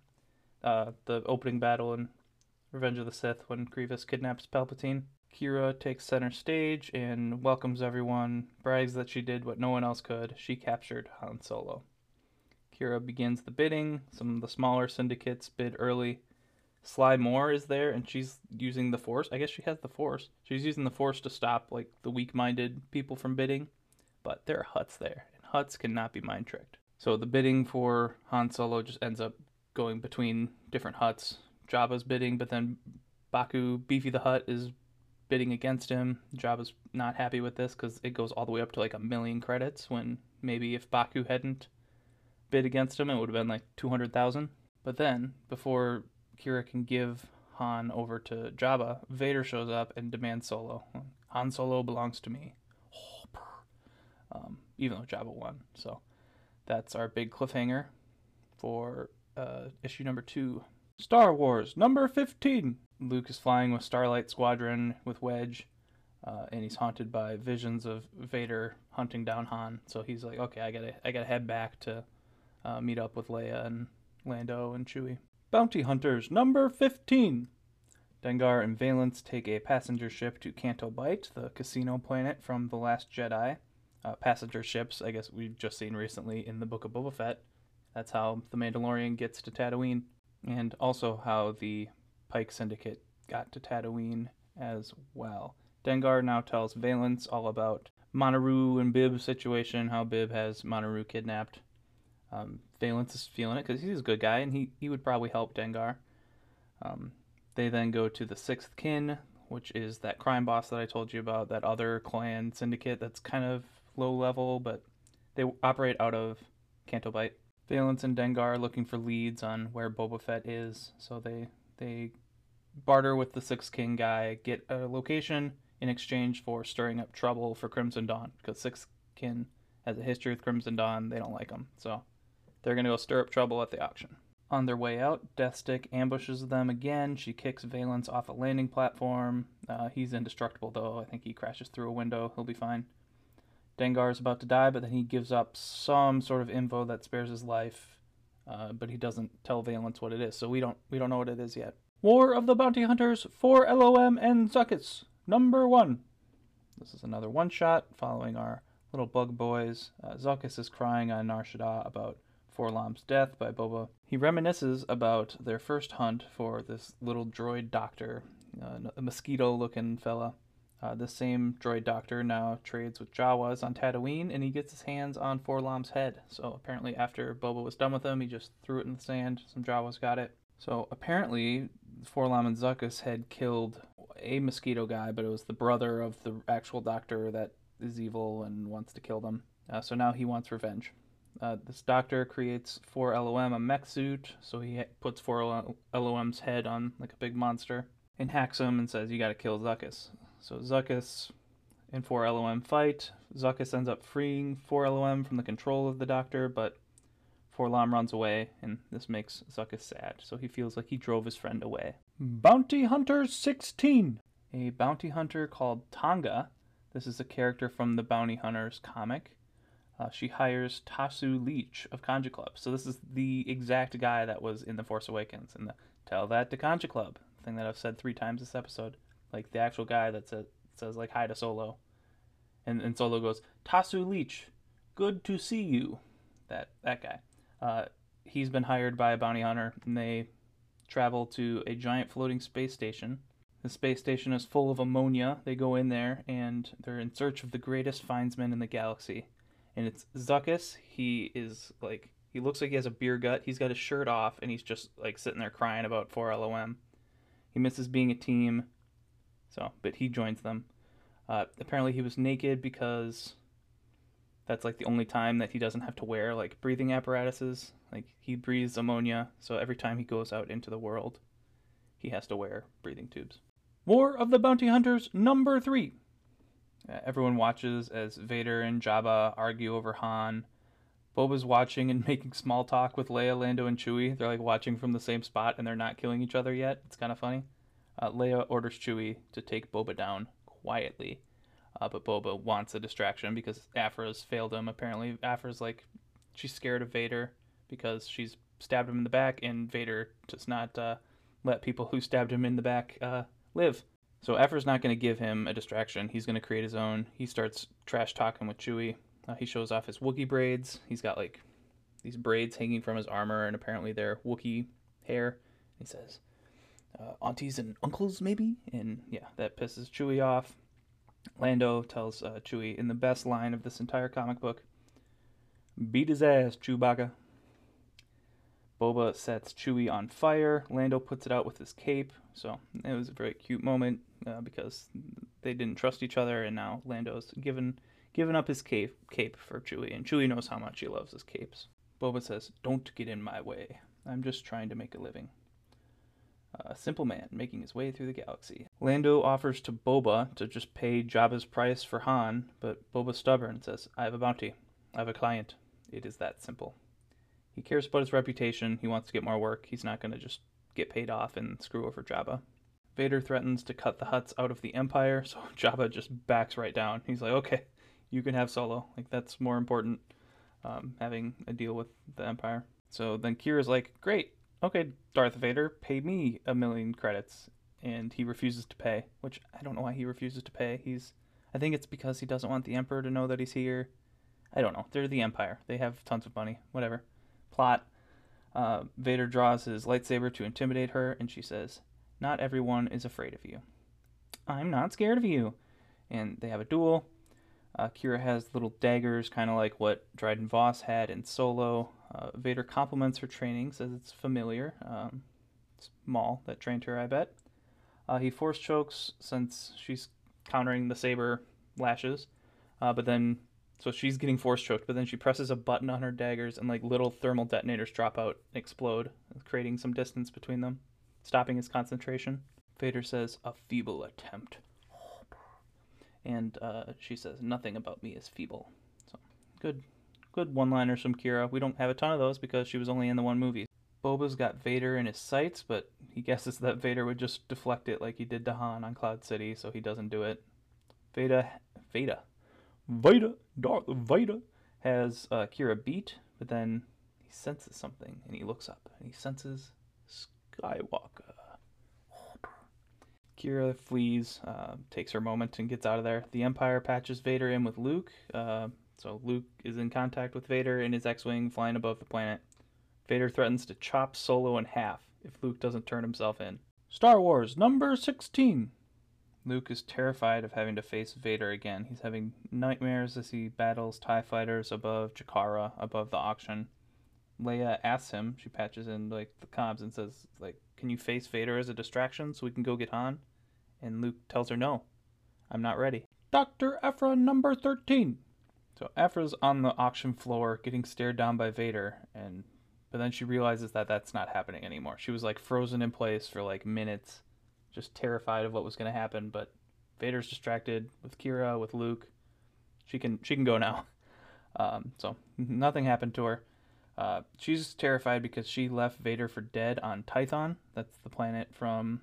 uh, the opening battle in Revenge of the Sith when Grievous kidnaps Palpatine. Qi'ra takes center stage and welcomes everyone, brags that she did what no one else could. She captured Han Solo. Qi'ra begins the bidding. Some of the smaller syndicates bid early. Sly Moore is there, and she's using the Force. I guess she has the Force. She's using the Force to stop like the weak-minded people from bidding, but there are Hutts there, and Hutts cannot be mind tricked. So the bidding for Han Solo just ends up going between different Hutts. Jabba's bidding, but then Baku Beefy the Hutt is bidding against him. Jabba's not happy with this because it goes all the way up to like a million credits when maybe if Baku hadn't bid against him, it would have been like 200,000. But then, before Qi'ra can give Han over to Jabba, Vader shows up and demands Solo. Han Solo belongs to me. Um, even though Jabba won. So that's our big cliffhanger for uh, issue number two. Star Wars number 15. Luke is flying with Starlight Squadron with Wedge, uh, and he's haunted by visions of Vader hunting down Han. So he's like, okay, I gotta, I gotta head back to uh, meet up with Leia and Lando and Chewie. Bounty Hunters number 15. Dengar and Valance take a passenger ship to Canto Bight, the casino planet from The Last Jedi. Uh, passenger ships, I guess we've just seen recently in the Book of Boba Fett. That's how the Mandalorian gets to Tatooine, and also how the Pike Syndicate got to Tatooine as well. Dengar now tells Valance all about Manaroo and Bib's situation, how Bib has Manaroo kidnapped. Um, Valance is feeling it because he's a good guy and he, he would probably help Dengar. Um, they then go to the Sixth Kin, which is that crime boss that I told you about, that other clan syndicate that's kind of low level, but they operate out of Canto Bight. Valance and Dengar are looking for leads on where Boba Fett is, so they they barter with the Six King guy, get a location in exchange for stirring up trouble for Crimson Dawn because Six King has a history with Crimson Dawn. They don't like him, so they're gonna go stir up trouble at the auction. On their way out, Deathstick ambushes them again. She kicks Valance off a landing platform. Uh, he's indestructible though. I think he crashes through a window. He'll be fine. Dengar is about to die, but then he gives up some sort of info that spares his life. Uh, but he doesn't tell Valance what it is, so we don't we don't know what it is yet. War of the Bounty Hunters 4-LOM and Zuckuss, number one. This is another one shot following our little bug boys. Uh, Zuckuss is crying on Nar Shaddaa about 4-LOM's death by Boba. He reminisces about their first hunt for this little droid doctor, uh, a mosquito looking fella. Uh, the same droid doctor now trades with Jawas on Tatooine, and he gets his hands on 4-LOM's head. So apparently, after Boba was done with him, he just threw it in the sand. Some Jawas got it. So apparently, 4-LOM and Zuckuss had killed a mosquito guy, but it was the brother of the actual doctor that is evil and wants to kill them. Uh, so now he wants revenge. Uh, this doctor creates 4-LOM a mech suit, so he puts 4-LOM's head on like a big monster and hacks him and says, You gotta kill Zuckuss. So Zuckuss and 4-LOM fight. Zuckuss ends up freeing 4-LOM from the control of the doctor, but 4-LOM runs away, and this makes Zuckuss sad, so he feels like he drove his friend away. Bounty Hunter 16! A bounty hunter called Tonga. This is a character from the Bounty Hunters comic. Uh, she hires Tasu Leech of Kanjiklub. So this is the exact guy that was in The Force Awakens and the Tell That to Kanjiklub thing that I've said three times this episode. Like the actual guy that says, says like hi to Solo. And, and Solo goes, Tasu Leech, good to see you. That that guy. Uh, he's been hired by a bounty hunter and they travel to a giant floating space station. The space station is full of ammonia. They go in there and they're in search of the greatest findsman in the galaxy and it's Zuckuss. He is like he looks like he has a beer gut. He's got his shirt off and he's just like sitting there crying about 4-LOM. He misses being a team, so but he joins them. Uh, apparently, he was naked because that's like the only time that he doesn't have to wear like breathing apparatuses. Like he breathes ammonia, so every time he goes out into the world, he has to wear breathing tubes. War of the Bounty Hunters number three. Uh, everyone watches as Vader and Jabba argue over Han. Boba's watching and [LAUGHS] making small talk with Leia, Lando, and Chewie. They're like watching from the same spot and they're not killing each other yet. It's kind of funny. Uh, Leia orders Chewie to take Boba down quietly, uh, but Boba wants a distraction because Aphra's failed him. Apparently, Aphra's like she's scared of Vader because she's stabbed him in the back, and Vader does not uh, let people who stabbed him in the back uh, live. So Aphra's not going to give him a distraction. He's going to create his own. He starts trash talking with Chewie. Uh, he shows off his Wookiee braids. He's got like these braids hanging from his armor, and apparently they're Wookiee hair. He says, uh, "Aunties and uncles, maybe." And yeah, that pisses Chewie off. Lando tells uh, Chewie in the best line of this entire comic book, "Beat his ass, Chewbacca." Boba sets Chewie on fire. Lando puts it out with his cape. So it was a very cute moment uh, because they didn't trust each other, and now Lando's given given up his cape cape for Chewie, and Chewie knows how much he loves his capes. Boba says, "Don't get in my way. I'm just trying to make a living." A simple man making his way through the galaxy. Lando offers to Boba to just pay Jabba's price for Han, but Boba's stubborn and says, I have a bounty. I have a client. It is that simple. He cares about his reputation. He wants to get more work. He's not going to just get paid off and screw over Jabba. Vader threatens to cut the Hutts out of the Empire, so [LAUGHS] Jabba just backs right down. He's like, okay, you can have Solo. Like, that's more important, um, having a deal with the Empire. So then Qi'ra's like, great, okay, Darth Vader, pay me a million credits. And he refuses to pay, which I don't know why he refuses to pay. He's, I think it's because he doesn't want the Emperor to know that he's here. I don't know. They're the Empire. They have tons of money. Whatever. Plot uh, Vader draws his lightsaber to intimidate her, and she says, Not everyone is afraid of you. I'm not scared of you. And they have a duel. Uh, Qi'ra has little daggers, kind of like what Dryden Voss had in Solo. Uh, Vader compliments her training, says it's familiar. Um, it's Maul that trained her, I bet. Uh, he force chokes since she's countering the saber lashes, uh, but then so she's getting force choked, but then she presses a button on her daggers and like little thermal detonators drop out and explode, creating some distance between them, stopping his concentration. Vader says, A feeble attempt. And uh, she says, Nothing about me is feeble. So good good one liners from Qi'ra. We don't have a ton of those because she was only in the one movie. Boba's got Vader in his sights, but he [LAUGHS] guesses that Vader would just deflect it like he did to Han on Cloud City, so he doesn't do it. Veda, Veda, Vader, Darth Vader, has uh, Qi'ra beat, but then he senses something and he looks up and he senses Skywalker. Qi'ra flees, uh, takes her moment and gets out of there. The Empire patches Vader in with Luke, uh, so Luke is in contact with Vader in his X-wing flying above the planet. Vader threatens to chop Solo in half if Luke doesn't turn himself in. Star Wars number 16. Luke is terrified of having to face Vader again. He's having nightmares as he battles TIE fighters above Jakara, above the auction. Leia asks him, she patches in like the comms and says, like, can you face Vader as a distraction so we can go get Han? And Luke tells her no. I'm not ready. Dr. Aphra number 13. So Aphra's on the auction floor getting stared down by Vader, and but then she realizes that that's not happening anymore. She was like frozen in place for like minutes, just terrified of what was going to happen. But Vader's distracted with Qi'ra, with Luke. She can she can go now. [LAUGHS] Um, so nothing happened to her. Uh, she's terrified because she left Vader for dead on Tython. That's the planet from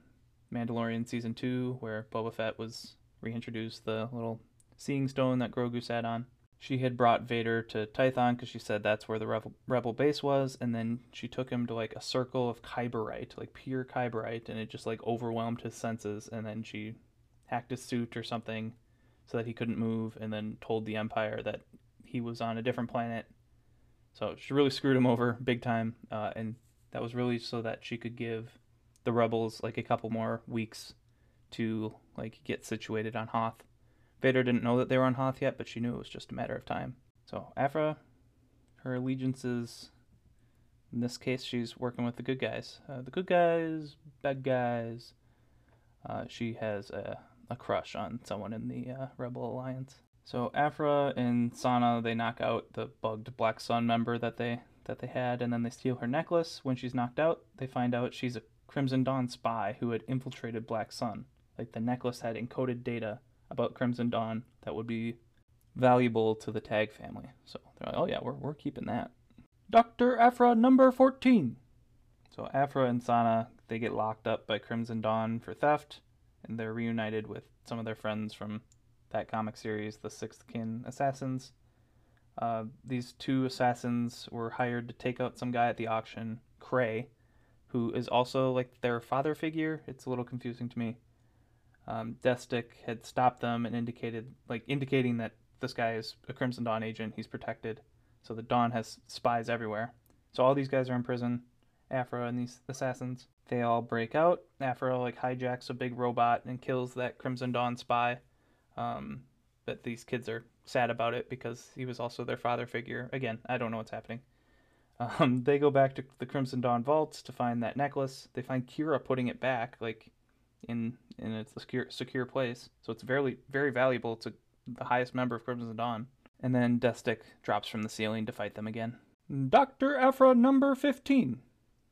Mandalorian season two, where Boba Fett was reintroduced, the little seeing stone that Grogu sat on she had brought Vader to Tython because she said that's where the rebel, rebel base was, and then she took him to like a circle of kyberite, like pure kyberite, and it just like overwhelmed his senses. And then she hacked his suit or something so that he couldn't move, and then told the Empire that he was on a different planet. So she really screwed him over big time, uh, and that was really so that she could give the rebels like a couple more weeks to like get situated on Hoth Vader didn't know that they were on Hoth yet, but she knew it was just a matter of time. So Aphra, her allegiances, in this case, she's working with the good guys. Uh, the good guys, bad guys. Uh, she has a, a crush on someone in the uh, Rebel Alliance. So Aphra and Sana, they knock out the bugged Black Sun member that they that they had, and then they steal her necklace. When she's knocked out, they find out she's a Crimson Dawn spy who had infiltrated Black Sun. Like the necklace had encoded data about Crimson Dawn that would be valuable to the Tagge family. So they're like, oh yeah, we're, we're keeping that. Dr. Aphra number 14. So Aphra and Sana, they get locked up by Crimson Dawn for theft, and they're reunited with some of their friends from that comic series, the Sixth Kin Assassins. Uh, these two assassins were hired to take out some guy at the auction, Cray, who is also like their father figure. It's a little confusing to me um, Deathstick had stopped them and indicated, like, indicating that this guy is a Crimson Dawn agent. He's protected. So the Dawn has spies everywhere. So all these guys are in prison. Aphra and these assassins. They all break out. Aphra like hijacks a big robot and kills that Crimson Dawn spy. Um, but these kids are sad about it because he was also their father figure. Again, I don't know what's happening. Um, they go back to the Crimson Dawn vaults to find that necklace. They find Qi'ra putting it back. Like in in its secure secure place. So it's very very valuable to the highest member of Crimson Dawn. And then Deathstick drops from the ceiling to fight them again. Dr. Aphra number 15.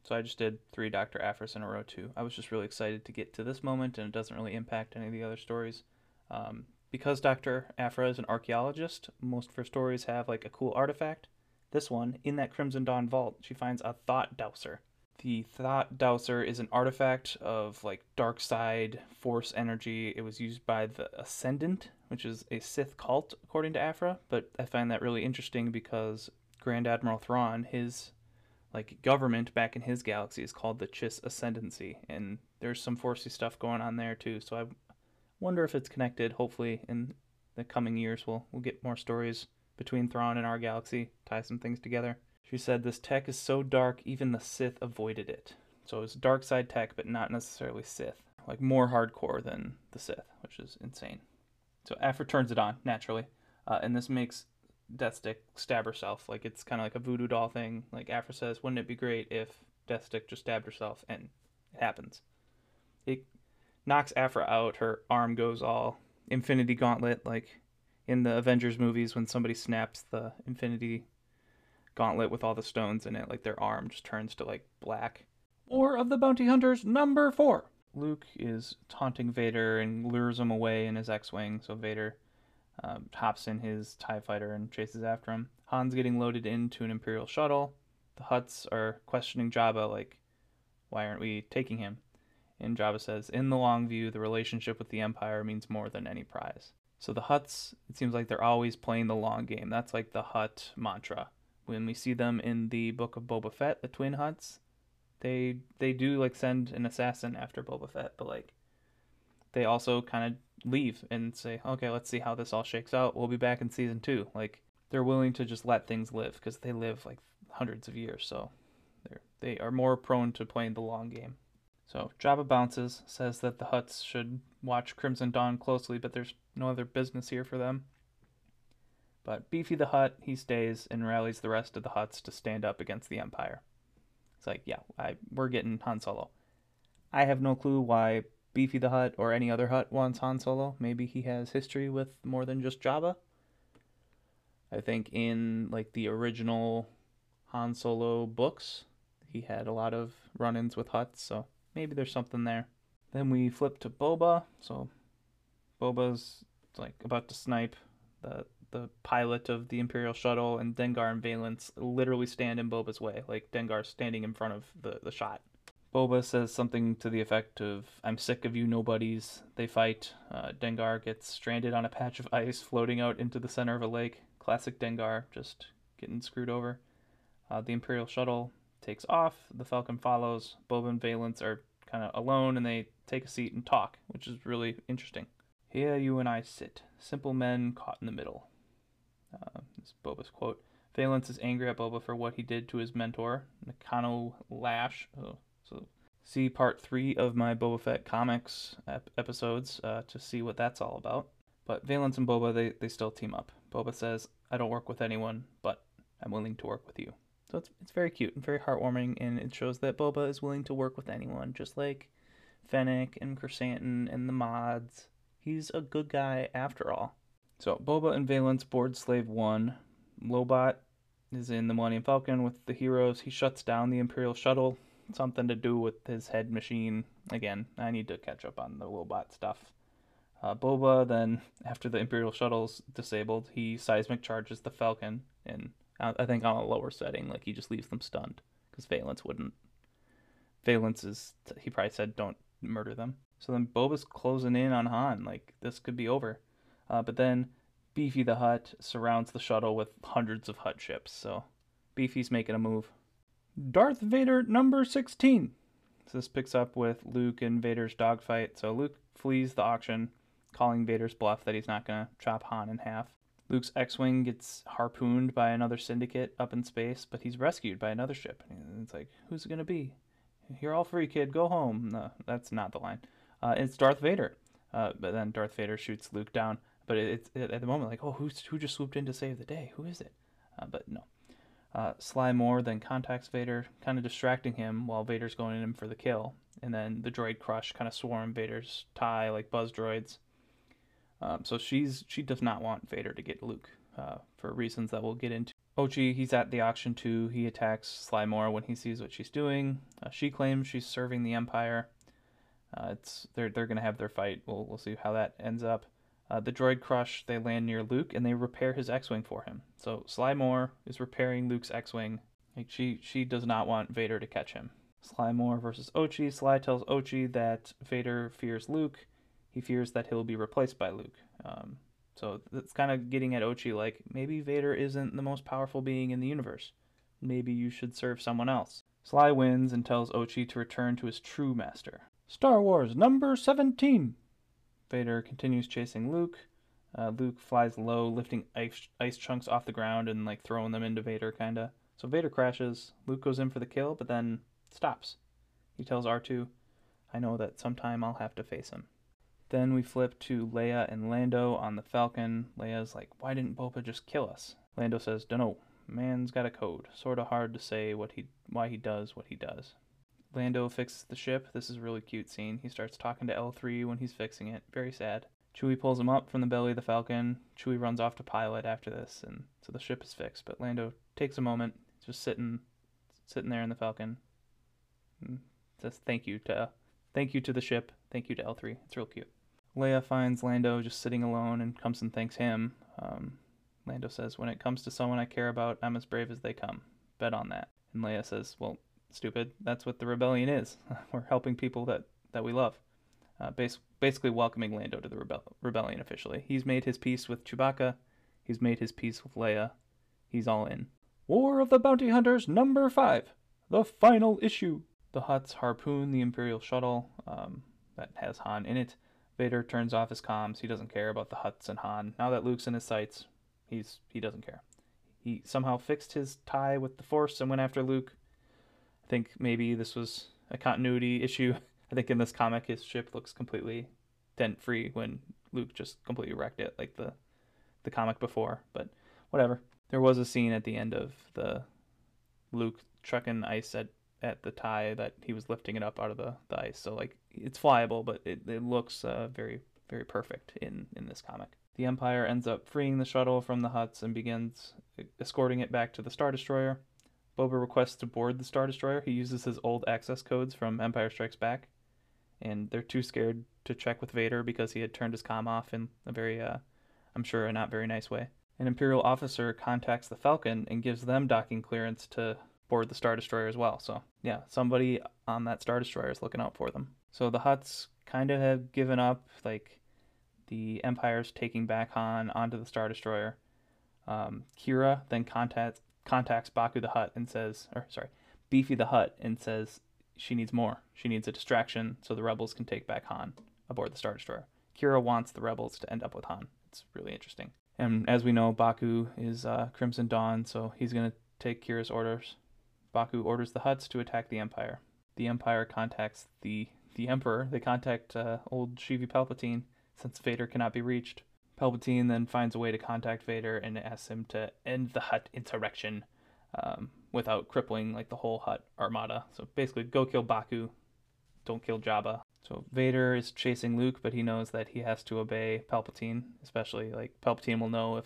So I just did three Dr. Aphras in a row too. I was just really excited to get to this moment, and it doesn't really impact any of the other stories. Um, because Dr. Aphra is an archaeologist, most of her stories have like a cool artifact. This one, in that Crimson Dawn vault, she finds a thought dowser. The Thought Dowser is an artifact of like dark side force energy. It was used by the Ascendant, which is a Sith cult, according to Aphra. But I find that really interesting because Grand Admiral Thrawn, his like government back in his galaxy is called the Chiss Ascendancy, and there's some forcey stuff going on there too. So I wonder if it's connected. Hopefully, in the coming years, we'll we'll get more stories between Thrawn and our galaxy, tie some things together. She said this tech is so dark, even the Sith avoided it. So it's dark side tech, but not necessarily Sith. Like more hardcore than the Sith, which is insane. So Aphra turns it on naturally, uh, and this makes Deathstick stab herself. Like it's kind of like a voodoo doll thing. Like Aphra says, wouldn't it be great if Deathstick just stabbed herself? And it happens. It knocks Aphra out. Her arm goes all Infinity Gauntlet, like in the Avengers movies when somebody snaps the Infinity gauntlet with all the stones in it, like their arm just turns to like black. War of the Bounty Hunters number four. Luke is taunting Vader and lures him away in his X-wing, so Vader uh, hops in his Tie Fighter and chases after him. Han's getting loaded into an Imperial shuttle. The Hutts are questioning Jabba, like, why aren't we taking him? And Jabba says, in the long view, the relationship with the Empire means more than any prize. So the Hutts, it seems like they're always playing the long game. That's like the Hutt mantra when we see them in the book of Boba Fett, the Twin Hutts, they they do like send an assassin after Boba Fett, but like they also kind of leave and say, okay, let's see how this all shakes out. We'll be back in season two. Like they're willing to just let things live because they live like hundreds of years, so they're they are more prone to playing the long game. So Jabba bounces, says that the Hutts should watch Crimson Dawn closely, but there's no other business here for them. But Beefy the Hutt, he stays and rallies the rest of the Hutts to stand up against the Empire. It's like, yeah, I, we're getting Han Solo. I have no clue why Beefy the Hutt or any other Hutt wants Han Solo. Maybe he has history with more than just Jabba. I think in like the original Han Solo books, he had a lot of run-ins with Hutts, so maybe there's something there. Then we flip to Boba. So Boba's like about to snipe the the pilot of the Imperial shuttle, and Dengar and Valance literally stand in Boba's way, like Dengar standing in front of the, the shot. Boba says something to the effect of, I'm sick of you nobodies. They fight. Uh, Dengar gets stranded on a patch of ice floating out into the center of a lake. Classic Dengar, just getting screwed over. Uh, the Imperial shuttle takes off. The Falcon follows. Boba and Valance are kind of alone and they take a seat and talk, which is really interesting. Here you and I sit, simple men caught in the middle. Uh, this is Boba's quote. Valance is angry at Boba for what he did to his mentor, Nakano Lash. Oh, so see part three of my Boba Fett comics ep- episodes uh, to see what that's all about. But Valance and Boba, they, they still team up. Boba says, I don't work with anyone, but I'm willing to work with you. So it's, it's very cute and very heartwarming, and it shows that Boba is willing to work with anyone, just like Fennec and Krrsantan and the mods. He's a good guy after all. So Boba and Valance board Slave 1. Lobot is in the Millennium Falcon with the heroes. He shuts down the Imperial shuttle. Something to do with his head machine. Again, I need to catch up on the Lobot stuff. Uh, Boba then, after the Imperial shuttle's disabled, he seismic charges the Falcon, and I think on a lower setting, like he just leaves them stunned because Valance wouldn't. Valance is he probably said don't murder them. So then Boba's closing in on Han, like this could be over. Uh, but then Beefy the Hutt surrounds the shuttle with hundreds of Hutt ships, so Beefy's making a move. Darth Vader number 16. So this picks up with Luke and Vader's dogfight. So Luke flees the auction, calling Vader's bluff that he's not going to chop Han in half. Luke's X Wing gets harpooned by another syndicate up in space, but he's rescued by another ship. And it's like, who's it to be? You're all free, kid. Go home. No, that's not the line. Uh, it's Darth Vader. Uh, but then Darth Vader shoots Luke down. But it's it, at the moment like, oh, who's who just swooped in to save the day? Who is it? Uh, but no. Uh, Sly Moore then contacts Vader, kind of distracting him while Vader's going in him for the kill. And then the droid crush kind of swarm Vader's tie like buzz droids. Um, so she's she does not want Vader to get Luke uh, for reasons that we'll get into. Ochi, he's at the auction too. He attacks Sly Moore when he sees what she's doing. Uh, she claims she's serving the Empire. Uh, it's they're they're gonna have their fight. We'll we'll see how that ends up. Uh, the droid crush, they land near Luke and they repair his X-wing for him. So Sly Moore is repairing Luke's X-wing. Like she she does not want Vader to catch him. Sly Moore versus Ochi. Sly tells Ochi that Vader fears Luke. He fears that he'll be replaced by Luke. Um, so it's kind of getting at Ochi like maybe Vader isn't the most powerful being in the universe. Maybe you should serve someone else. Sly wins and tells Ochi to return to his true master. Star Wars number 17. Vader continues chasing Luke. Uh, Luke flies low, lifting ice, ice chunks off the ground and like throwing them into Vader, kinda. So Vader crashes. Luke goes in for the kill, but then stops. He tells R2, "I know that sometime I'll have to face him." Then we flip to Leia and Lando on the Falcon. Leia's like, "Why didn't Boba just kill us?" Lando says, "Dunno. Man's got a code. Sorta hard to say what he why he does what he does." Lando fixes the ship. This is a really cute scene. He starts talking to L3 when he's fixing it. Very sad. Chewie pulls him up from the belly of the Falcon. Chewie runs off to pilot after this, and so the ship is fixed. But Lando takes a moment, just sitting, sitting there in the Falcon, and says thank you to, thank you to the ship, thank you to L3. It's real cute. Leia finds Lando just sitting alone and comes and thanks him. Um, Lando says, "When it comes to someone I care about, I'm as brave as they come. Bet on that." And Leia says, "Well, stupid. That's what the rebellion is. [LAUGHS] We're helping people that, that we love. Uh, bas- basically welcoming Lando to the rebel- rebellion officially. He's made his peace with Chewbacca. He's made his peace with Leia. He's all in. War of the Bounty Hunters number five, the final issue. The Hutts harpoon the Imperial shuttle um, that has Han in it. Vader turns off his comms. He doesn't care about the Hutts and Han. Now that Luke's in his sights, he's he doesn't care. He somehow fixed his tie with the Force and went after Luke. I think maybe this was a continuity [LAUGHS] issue. I think in this comic his ship looks completely dent free when Luke just completely wrecked it like the the comic before, but whatever. There was a scene at the end of the Luke trucking ice at at the tie that he was lifting it up out of the, the ice. So like it's flyable, but it, it looks uh, very very perfect in in this comic. The Empire ends up freeing the shuttle from the Hutts and begins escorting it back to the Star Destroyer. Boba requests to board the Star Destroyer. He uses his old access codes from Empire Strikes Back, and they're too scared to check with Vader because he had turned his comm off in a very, uh, I'm sure, a not very nice way. An Imperial officer contacts the Falcon and gives them docking clearance to board the Star Destroyer as well. So, yeah, somebody on that Star Destroyer is looking out for them. So the Hutts kind of have given up. Like, the Empire's taking back Han onto the Star Destroyer. Um, Qi'ra then contacts contacts Baku the Hutt and says, or sorry, Beefy the Hutt and says she needs more. She needs a distraction so the rebels can take back Han aboard the Star Destroyer. Qi'ra wants the rebels to end up with Han. It's really interesting. And as we know, Baku is uh, Crimson Dawn, so he's going to take Qi'ra's orders. Baku orders the Hutts to attack the Empire. The Empire contacts the the Emperor. They contact uh, old Sheevy Palpatine since Vader cannot be reached. Palpatine then finds a way to contact Vader and asks him to end the Hutt insurrection um, without crippling like the whole Hutt armada. So basically, go kill Baku, don't kill Jabba. So Vader is chasing Luke, but he knows that he has to obey Palpatine, especially like Palpatine will know if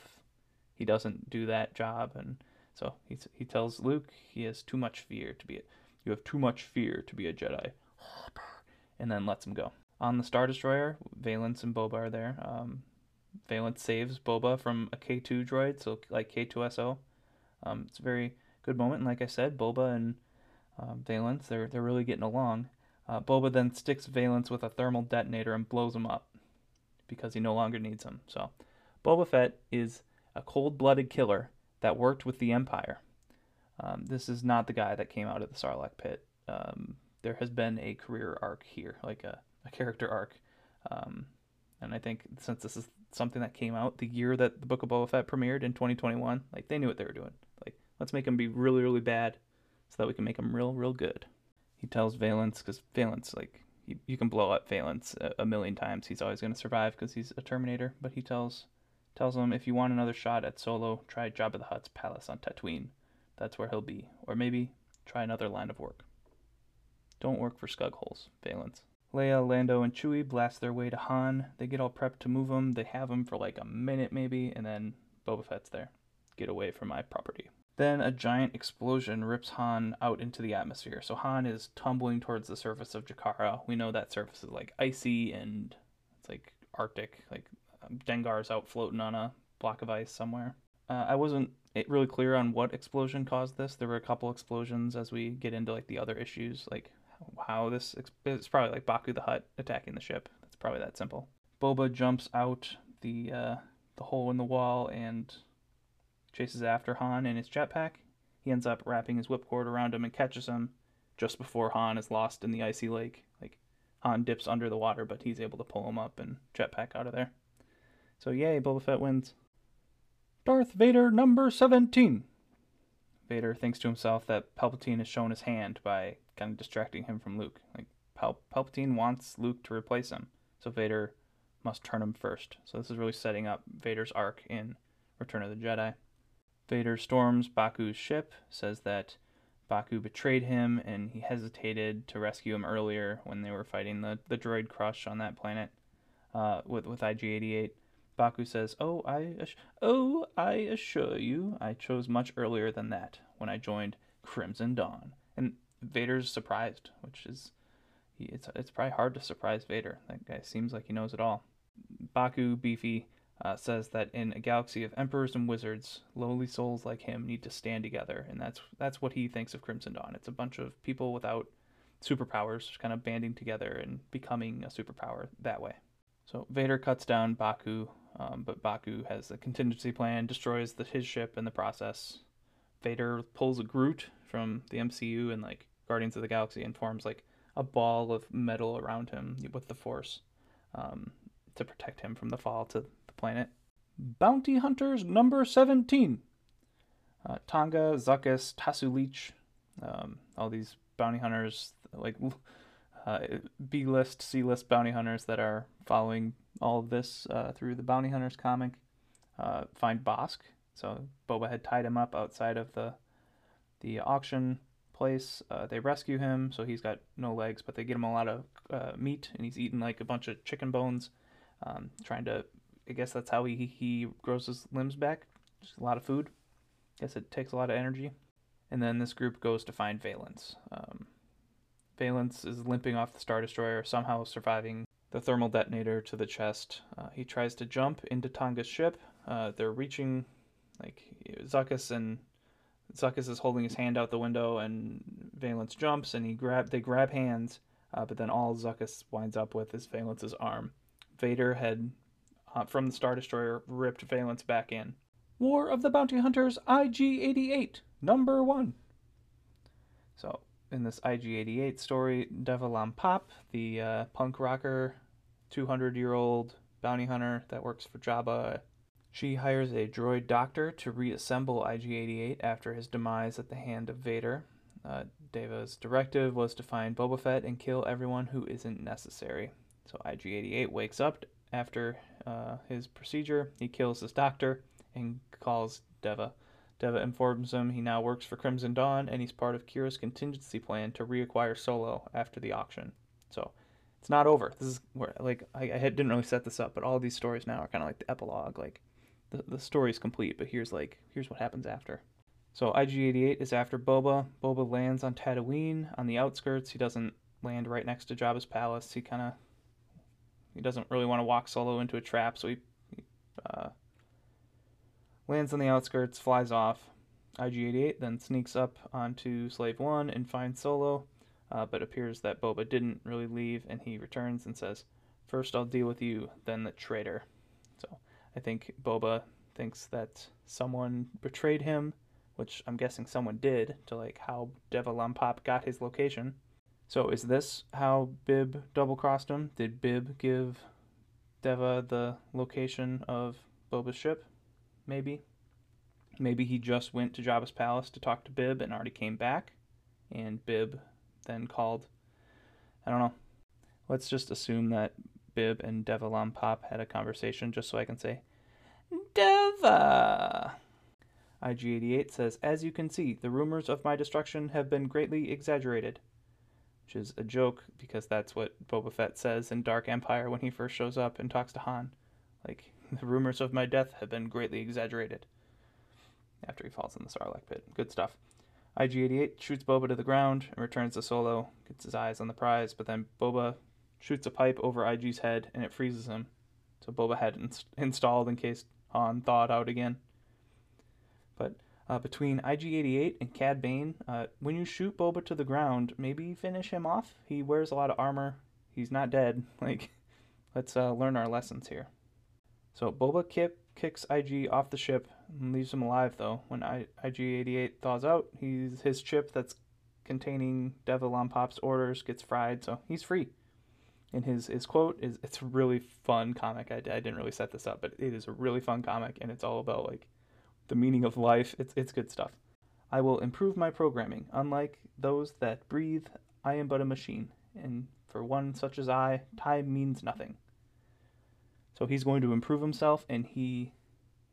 he doesn't do that job, and so he he tells Luke he has too much fear to be a, you have too much fear to be a Jedi, and then lets him go. On the Star Destroyer, Valance and Boba are there. Um, Valance saves Boba from a K2 droid, so like K2SO. Um, it's a very good moment, and like I said, Boba and um, Valance, they're they're really getting along. Uh, Boba then sticks Valance with a thermal detonator and blows him up because he no longer needs him. So, Boba Fett is a cold-blooded killer that worked with the Empire. Um, this is not the guy that came out of the Sarlacc pit. Um, there has been a career arc here, like a, a character arc. Um, and I think since this is something that came out the year that the Book of Boba Fett premiered in 2021. Like they knew what they were doing. Like let's make him be really really bad, so that we can make him real real good. He tells Valance because Valance like you, you can blow up Valance a, a million times. He's always going to survive because he's a Terminator. But he tells tells him if you want another shot at Solo, try Jabba the Hutt's palace on Tatooine. That's where he'll be. Or maybe try another line of work. Don't work for Scugholes, Valance. Leia, Lando, and Chewie blast their way to Han. They get all prepped to move him. They have him for like a minute maybe, and then Boba Fett's there. Get away from my property. Then a giant explosion rips Han out into the atmosphere. So Han is tumbling towards the surface of Jakara. We know that surface is like icy and it's like Arctic. Like Dengar's out floating on a block of ice somewhere. Uh, I wasn't really clear on what explosion caused this. There were a couple explosions as we get into like the other issues, like how this it's probably like Baku the Hut attacking the ship. It's probably that simple. Boba jumps out the uh, the hole in the wall and chases after Han in his jetpack. He ends up wrapping his whipcord around him and catches him just before Han is lost in the icy lake. Like Han dips under the water, but he's able to pull him up and jetpack out of there. So yay, Boba Fett wins. Darth Vader number 17. Vader thinks to himself that Palpatine has shown his hand by kind of distracting him from Luke. Like Pal- Palpatine wants Luke to replace him, so Vader must turn him first. So this is really setting up Vader's arc in Return of the Jedi. Vader storms Baku's ship, says that Baku betrayed him and he hesitated to rescue him earlier when they were fighting the, the droid crush on that planet uh, with with IG-88. Baku says, "Oh, I, oh, I assure you, I chose much earlier than that when I joined Crimson Dawn." And Vader's surprised, which is, it's it's probably hard to surprise Vader. That guy seems like he knows it all. Baku Beefy uh, says that in a galaxy of emperors and wizards, lowly souls like him need to stand together, and that's that's what he thinks of Crimson Dawn. It's a bunch of people without superpowers, just kind of banding together and becoming a superpower that way. So Vader cuts down Baku um, but Baku has a contingency plan, destroys the, his ship in the process. Vader pulls a Groot from the MCU and like Guardians of the Galaxy and forms like a ball of metal around him with the Force um, to protect him from the fall to the planet. Bounty Hunters number 17. Uh, Tonga, Zuckuss, Tasu Leech, um, all these bounty hunters, like uh, B list, C list bounty hunters that are following all of this uh, through the Bounty Hunters comic. Uh, find Bossk. So Boba had tied him up outside of the the auction place. Uh, they rescue him, so he's got no legs, but they get him a lot of uh, meat, and he's eating like a bunch of chicken bones, um, trying to I guess that's how he he grows his limbs back. Just a lot of food. Guess it takes a lot of energy. And then this group goes to find Valance. Um, Valance is limping off the Star Destroyer, somehow surviving the thermal detonator to the chest. Uh, he tries to jump into Tonga's ship. Uh, they're reaching, like Zuckuss and Zuckuss is holding his hand out the window, and Valance jumps, and he grab they grab hands. Uh, but then all Zuckuss winds up with is Valance's arm. Vader had, uh, from the Star Destroyer, ripped Valence back in. War of the Bounty Hunters IG-88, number one. So in this IG-88 story, Deva Lompop, the uh, punk rocker, 200-year-old bounty hunter that works for Jabba, she hires a droid doctor to reassemble IG-88 after his demise at the hand of Vader. Uh, Deva's directive was to find Boba Fett and kill everyone who isn't necessary. So IG-88 wakes up after uh, his procedure. He kills his doctor and calls Deva. Deva informs him he now works for Crimson Dawn and he's part of Qi'ra's contingency plan to reacquire Solo after the auction. So it's not over. This is where like I, I didn't really set this up, but all these stories now are kind of like the epilogue. Like the the story's complete, but here's like here's what happens after. So IG-88 is after Boba. Boba lands on Tatooine on the outskirts. He doesn't land right next to Jabba's palace. He kind of he doesn't really want to walk solo into a trap, so he, he uh, lands on the outskirts, flies off. IG-88 then sneaks up onto Slave One and finds Solo, uh, but appears that Boba didn't really leave, and he returns and says, First I'll deal with you, then the traitor." So I think Boba thinks that someone betrayed him, which I'm guessing someone did, to like how Deva Lompop got his location. So is this how Bib double crossed him? Did Bib give Deva the location of Boba's ship? Maybe. Maybe he just went to Jabba's palace to talk to Bib and already came back, and Bib then called. I don't know. Let's just assume that Bib and Deva Lompop had a conversation just so I can say, Deva! IG88 says, As you can see, the rumors of my destruction have been greatly exaggerated. Which is a joke because that's what Boba Fett says in Dark Empire when he first shows up and talks to Han. Like, the rumors of my death have been greatly exaggerated. After he falls in the Sarlacc pit. Good stuff. IG-88 shoots Boba to the ground and returns to Solo, gets his eyes on the prize, but then Boba shoots a pipe over IG's head and it freezes him. So Boba had ins- installed in case Han thawed out again. But uh, between IG-88 and Cad Bane, uh, when you shoot Boba to the ground, maybe finish him off. He wears a lot of armor. He's not dead. [LAUGHS] Like, let's uh, learn our lessons here. So Boba Kip kicks IG off the ship and leaves him alive though. When IG-88 thaws out, he's his chip that's containing Deva Pop's orders gets fried, so he's free. And his his quote is it's a really fun comic. I, I didn't really set this up, but it is a really fun comic, and it's all about like the meaning of life. It's it's good stuff. I will improve my programming. Unlike those that breathe, I am but a machine, and for one such as I, time means nothing. So he's going to improve himself, and he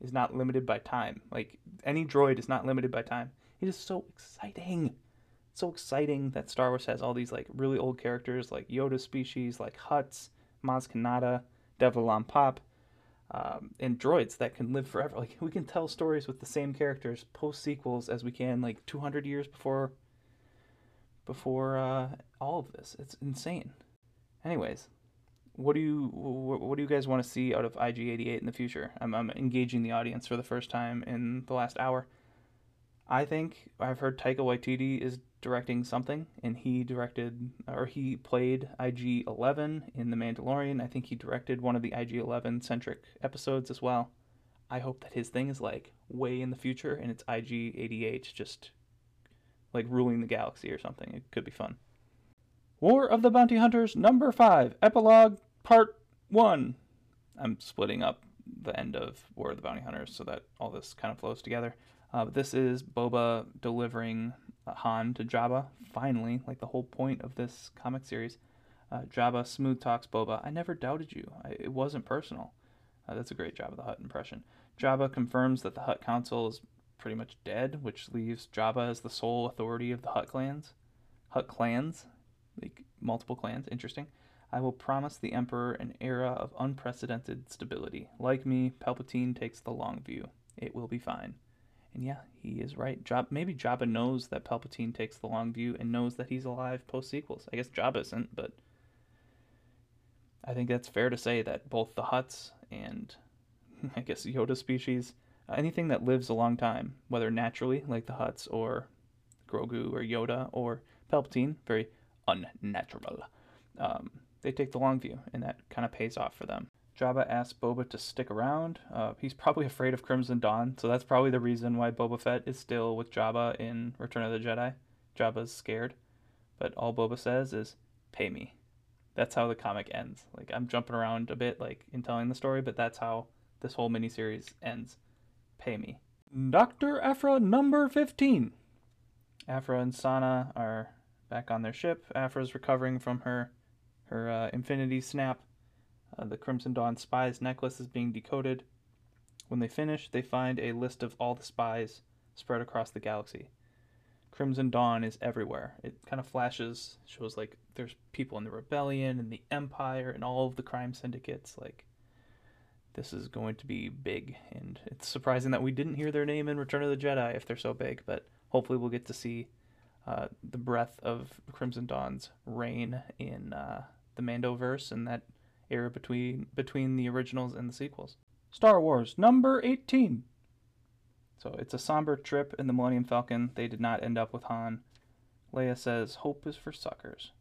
is not limited by time. Like any droid is not limited by time. It is so exciting. It's so exciting that Star Wars has all these like really old characters like Yoda species, like Hutts, Maz Kanata, Deva Lompop, um, and droids that can live forever. Like we can tell stories with the same characters post sequels as we can like 200 years before before uh, all of this. It's insane. Anyways, what do you what do you guys want to see out of IG88 in the future? I'm, I'm engaging the audience for the first time in the last hour. I think I've heard Taika Waititi is directing something, and he directed or he played IG11 in The Mandalorian. I think he directed one of the IG11 centric episodes as well. I hope that his thing is like way in the future and it's IG88 just like ruling the galaxy or something. It could be fun. War of the Bounty Hunters number 5, epilogue part 1. I'm splitting up the end of War of the Bounty Hunters so that all this kind of flows together. Uh, but this is Boba delivering Han to Jabba, finally, like the whole point of this comic series. Uh, Jabba smooth talks Boba. I never doubted you. I, it wasn't personal. Uh, that's a great Jabba the Hutt impression. Jabba confirms that the Hutt Council is pretty much dead, which leaves Jabba as the sole authority of the Hutt clans. Hutt clans, like multiple clans, interesting. I will promise the Emperor an era of unprecedented stability. Like me, Palpatine takes the long view. It will be fine. And yeah, he is right. Job maybe Jabba knows that Palpatine takes the long view and knows that he's alive post sequels. I guess Jabba isn't, but I think that's fair to say that both the Hutts and [LAUGHS] I guess Yoda species, anything that lives a long time, whether naturally like the Hutts or Grogu or Yoda or Palpatine, very unnatural. Um, they take the long view, and that kind of pays off for them. Jabba asks Boba to stick around. Uh, he's probably [LAUGHS] afraid of Crimson Dawn, so that's probably the reason why Boba Fett is still with Jabba in Return of the Jedi. Jabba's scared, but all Boba says is, "Pay me." That's how the comic ends. Like I'm jumping around a bit, like in telling the story, but that's how this whole miniseries ends. Pay me. Doctor Aphra number fifteen. Aphra and Sana are back on their ship. Aphra's recovering from her her uh, Infinity Snap. Uh, the Crimson Dawn spy's necklace is being decoded. When they finish, they find a list of all the spies spread across the galaxy. Crimson Dawn is everywhere. It kind of flashes, shows like there's people in the rebellion and the empire and all of the crime syndicates. Like, this is going to be big. And it's surprising that we didn't hear their name in Return of the Jedi if they're so big, but hopefully we'll get to see uh, the breath of Crimson Dawn's reign in uh, the Mandoverse and that era between between the originals and the sequels. Star Wars number 18. So it's a somber trip in the Millennium Falcon. They did not end up with Han. Leia says, Hope is for suckers.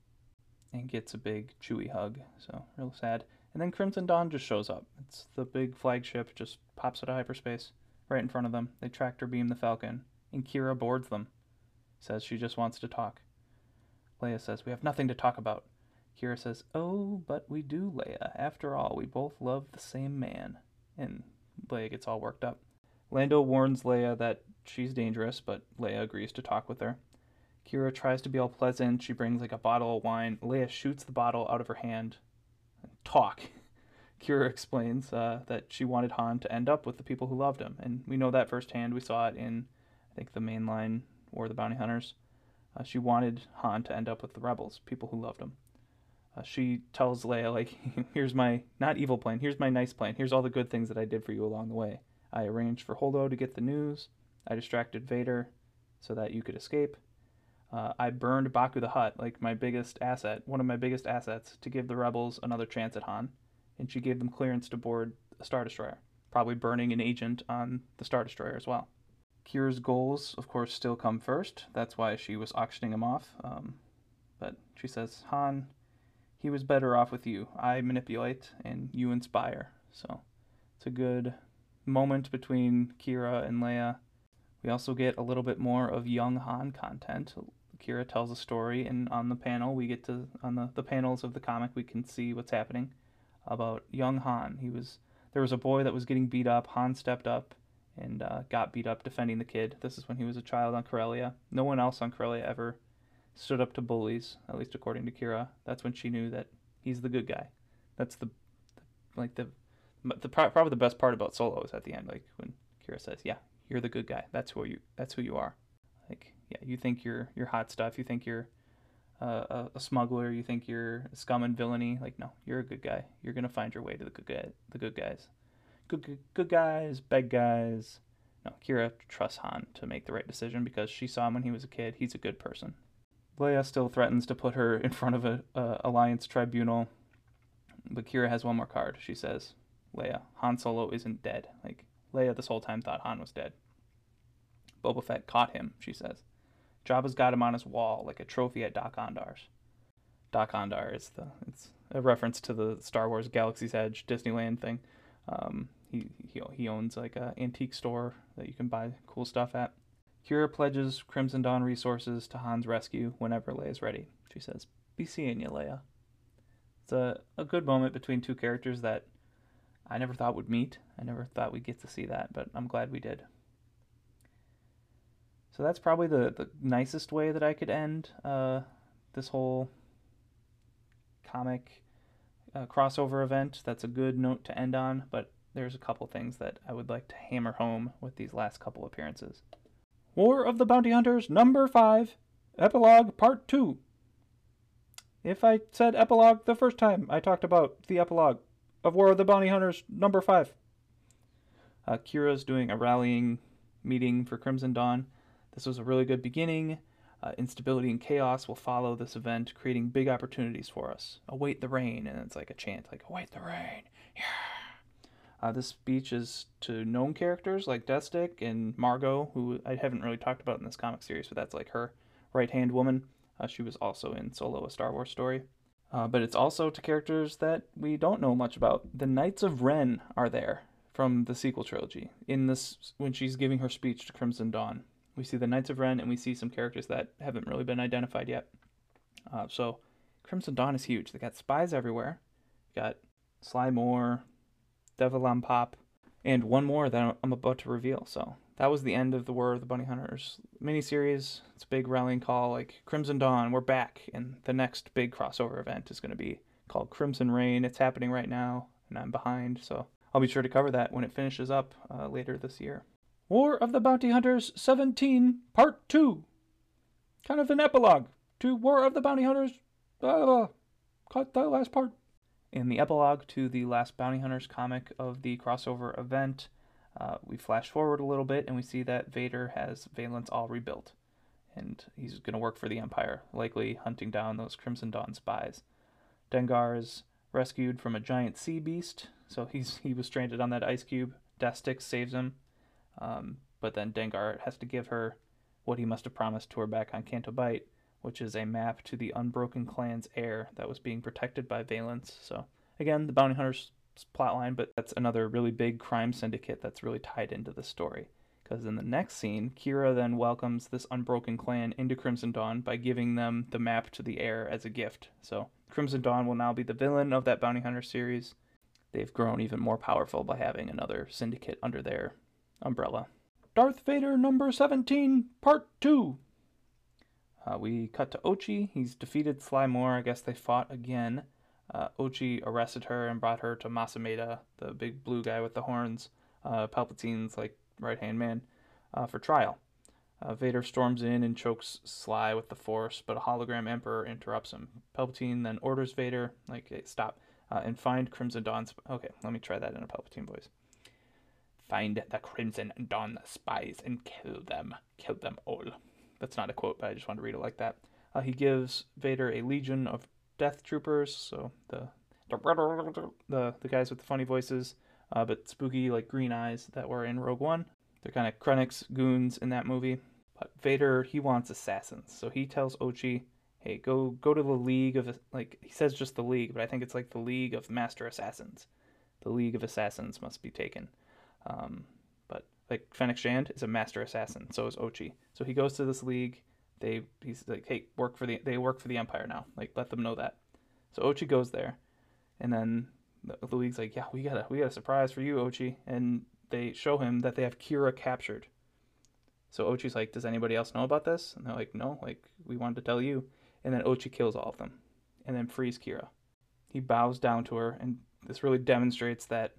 And gets a big Chewie hug. So, real sad. And then Crimson Dawn just shows up. It's the big flagship, just pops out of hyperspace right in front of them. They tractor beam the Falcon, and Qi'ra boards them. Says she just wants to talk. Leia says, We have nothing to talk about. Qi'ra says, Oh, but we do, Leia. After all, we both love the same man. And Leia gets all worked up. Lando warns Leia that she's dangerous, but Leia agrees to talk with her. Qi'ra tries to be all pleasant. She brings like a bottle of wine. Leia shoots the bottle out of her hand. Talk. [LAUGHS] Qi'ra explains uh, that she wanted Han to end up with the people who loved him, and we know that firsthand. We saw it in, I think, the mainline War of the Bounty Hunters. Uh, she wanted Han to end up with the rebels, people who loved him. Uh, she tells Leia, like, [LAUGHS] here's my, not evil plan, here's my nice plan, here's all the good things that I did for you along the way. I arranged for Holdo to get the news. I distracted Vader so that you could escape. Uh, I burned Baku the Hutt, like my biggest asset, one of my biggest assets, to give the rebels another chance at Han. And she gave them clearance to board a Star Destroyer, probably burning an agent on the Star Destroyer as well. Qi'ra's goals, of course, still come first. That's why she was auctioning him off. Um, but she says, Han, he was better off with you. I manipulate and you inspire. So it's a good moment between Qi'ra and Leia. We also get a little bit more of young Han content. Qi'ra tells a story, and on the panel, we get to, on the, the panels of the comic, we can see what's happening about young Han. He was, there was a boy that was getting beat up. Han stepped up and uh, got beat up defending the kid. This is when he was a child on Corellia. No one else on Corellia ever stood up to bullies, at least according to Qi'ra. That's when she knew that he's the good guy. That's the, like the the probably the best part about Solo is at the end, like when Qi'ra says, "Yeah, you're the good guy. That's who you. That's who you are." Like, yeah, you think you're you're hot stuff. You think you're uh, a, a, smuggler. You think you're scum and villainy. Like, no, you're a good guy. You're gonna find your way to the good guy. The good guys. Good, good, good guys. Bad guys. No, Qi'ra trusts Han to make the right decision because she saw him when he was a kid. He's a good person. Leia still threatens to put her in front of a, a alliance tribunal, but Qi'ra has one more card. She says, Leia. Han Solo isn't dead. Like, Leia this whole time thought Han was dead. Boba Fett caught him, she says. Jabba's got him on his wall like a trophy at Dok-Ondar's. Dok-Ondar is the it's a reference to the Star Wars Galaxy's Edge Disneyland thing. Um, he, he he owns like an antique store that you can buy cool stuff at. Qi'ra pledges Crimson Dawn resources to Han's rescue whenever Leia's ready. She says, "Be seeing you, Leia." It's a, a good moment between two characters that I never thought would meet. I never thought we'd get to see that, but I'm glad we did. So that's probably the, the nicest way that I could end uh, this whole comic uh, crossover event. That's a good note to end on, but there's a couple things that I would like to hammer home with these last couple appearances. War of the Bounty Hunters, number 5, Epilogue, Part 2. if I said epilogue the first time I talked about the epilogue of War of the Bounty Hunters number five. Uh, Qi'ra's doing a rallying meeting for Crimson Dawn. This was a really good beginning. Uh, instability and chaos will follow this event, creating big opportunities for us. Await the rain, and it's like a chant, like "Await the rain." Yeah. Uh, this speech is to known characters like Deathstick and Margot, who I haven't really talked about in this comic series, but that's like her right hand woman. Uh, she was also in Solo, a Star Wars story. Uh, but it's also to characters that we don't know much about. The Knights of Ren are there from the sequel trilogy. In this, when she's giving her speech to Crimson Dawn, we see the Knights of Ren, and we see some characters that haven't really been identified yet. Uh, so, Crimson Dawn is huge. They got spies everywhere. got Sly Moore, Deva Lompop, and one more that I'm about to reveal. So that was the end of the War of the Bounty Hunters miniseries. It's a big rallying call, like Crimson Dawn, we're back, and the next big crossover event is going to be called Crimson Reign. It's happening right now, and I'm behind, so I'll be sure to cover that when it finishes up uh, later this year. War of the Bounty Hunters 17, Part 2. Kind of an epilogue to War of the Bounty Hunters. Blah, blah, Cut that last part. In the epilogue to the last Bounty Hunters comic of the crossover event, uh, we flash forward a little bit and we see that Vader has Valance all rebuilt. And he's going to work for the Empire, likely hunting down those Crimson Dawn spies. Dengar is rescued from a giant sea beast, so he's he was stranded on that ice cube. Deathstick saves him, um, but then Dengar has to give her what he must have promised to her back on Canto which is a map to the Unbroken Clan's heir that was being protected by Valance. So again, the bounty hunters plotline, but that's another really big crime syndicate that's really tied into the story. Because in the next scene, Qi'ra then welcomes this Unbroken Clan into Crimson Dawn by giving them the map to the heir as a gift. So Crimson Dawn will now be the villain of that bounty hunter series. They've grown even more powerful by having another syndicate under their umbrella. Darth Vader number 17, part 2. Uh, we cut to Ochi. He's defeated Sly Moore. I guess they fought again. Uh, Ochi arrested her and brought her to Mas Amedda, the big blue guy with the horns, uh, Palpatine's like right hand man, uh, for trial. Uh, Vader storms in and chokes Sly with the Force, but a hologram Emperor interrupts him. Palpatine then orders Vader, like, hey, stop, uh, and find Crimson Dawn's. Okay, let me try that in a Palpatine voice. Find the Crimson Dawn spies and kill them. Kill them all. That's not a quote, but I just wanted to read it like that. Uh, he gives Vader a legion of Death Troopers, so the the the guys with the funny voices, uh, but spooky like green eyes that were in Rogue One. They're kind of Krennic's goons in that movie. But Vader he wants assassins, so he tells Ochi, "Hey, go go to the League of like he says just the League, but I think it's like the League of Master Assassins. The League of Assassins must be taken." Um, like Fennec Shand is a Master Assassin, so is Ochi. So he goes to this league they he's like, hey, work for the they work for the Empire now. Like let them know that. So Ochi goes there, and then the, the league's like, yeah, we got a we got a surprise for you, Ochi, and they show him that they have Qi'ra captured. So Ochi's like, does anybody else know about this? And they're like, no, like we wanted to tell you. And then Ochi kills all of them, and then frees Qi'ra. He bows down to her, and this really demonstrates that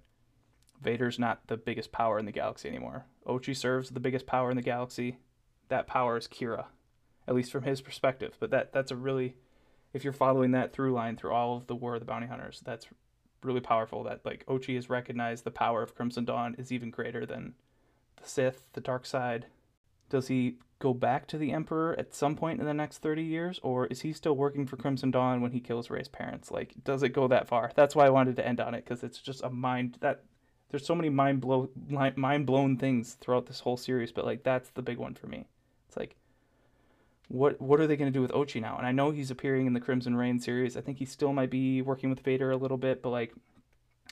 Vader's not the biggest power in the galaxy anymore. Ochi serves the biggest power in the galaxy. That power is Qi'ra at least from his perspective. But that that's a really, if you're following that through line through all of the War of the Bounty Hunters, that's really powerful. That like Ochi has recognized the power of Crimson Dawn is even greater than the Sith, the dark side. Does he go back to the Emperor at some point in the next 30 years, or is he still working for Crimson Dawn when he kills Rey's parents? Like, does it go that far? That's why I wanted to end on it because it's just a mind that there's so many mind blow mind blown things throughout this whole series, but like that's the big one for me. It's like what what are they going to do with Ochi now? And I know he's appearing in the Crimson Reign series. I think he still might be working with Vader a little bit, but like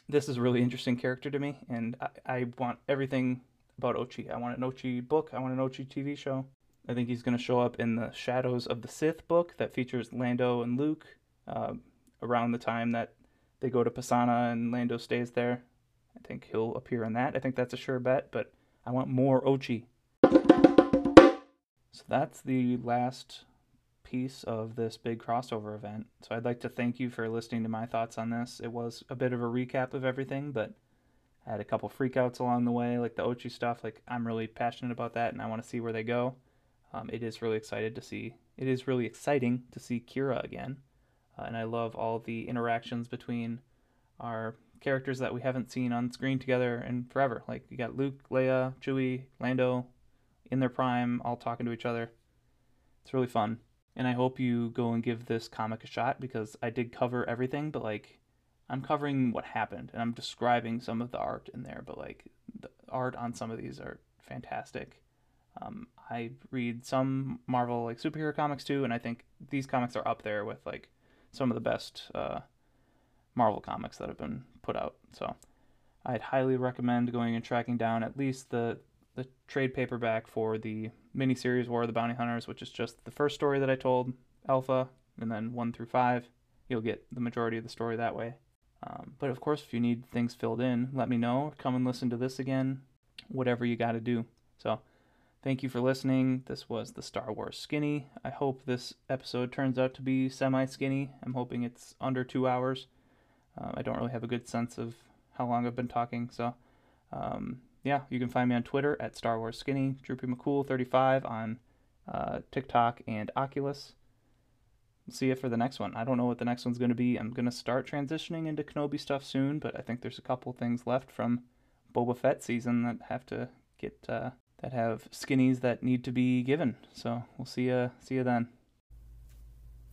this is a really interesting character to me, and I, I want everything about Ochi. I want an Ochi book. I want an Ochi TV show. I think he's going to show up in the Shadows of the Sith book that features Lando and Luke uh, around the time that they go to Pasaana and Lando stays there. I think he'll appear in that. I think that's a sure bet, but I want more Ochi. So that's the last piece of this big crossover event. So I'd like to thank you for listening to my thoughts on this. It was a bit of a recap of everything, but I had a couple freakouts along the way, like the Ochi stuff. Like I'm really passionate about that, and I want to see where they go. Um, it is really excited to see. It is really exciting to see Qi'ra again. uh, and I love all the interactions between our characters that we haven't seen on screen together in forever. Like you got Luke, Leia, Chewie, Lando, in their prime, all talking to each other. It's really fun, and I hope you go and give this comic a shot because I did cover everything, but like I'm covering what happened and I'm describing some of the art in there, but like the art on some of these are fantastic. Um, I read some Marvel like superhero comics too, and I think these comics are up there with like some of the best uh, Marvel comics that have been put out. So I'd highly recommend going and tracking down at least the the trade paperback for the miniseries War of the Bounty Hunters, which is just the first story that I told, Alpha, and then one through five. You'll get the majority of the story that way. Um, but of course, if you need things filled in, let me know. Come and listen to this again. Whatever you got to do. So, thank you for listening. This was the Star Wars Skinny. I hope this episode turns out to be semi skinny. I'm hoping it's under two hours. Uh, I don't really have a good sense of how long I've been talking. So, um, yeah, you can find me on Twitter at Star Wars Skinny, Droopy McCool35 on uh, TikTok and Oculus see you for the next one. I don't know what the next one's going to be. I'm going to start transitioning into Kenobi stuff soon, but I think there's a couple things left from Boba Fett season that have to get uh, that have skinnies that need to be given. So we'll see you see you then.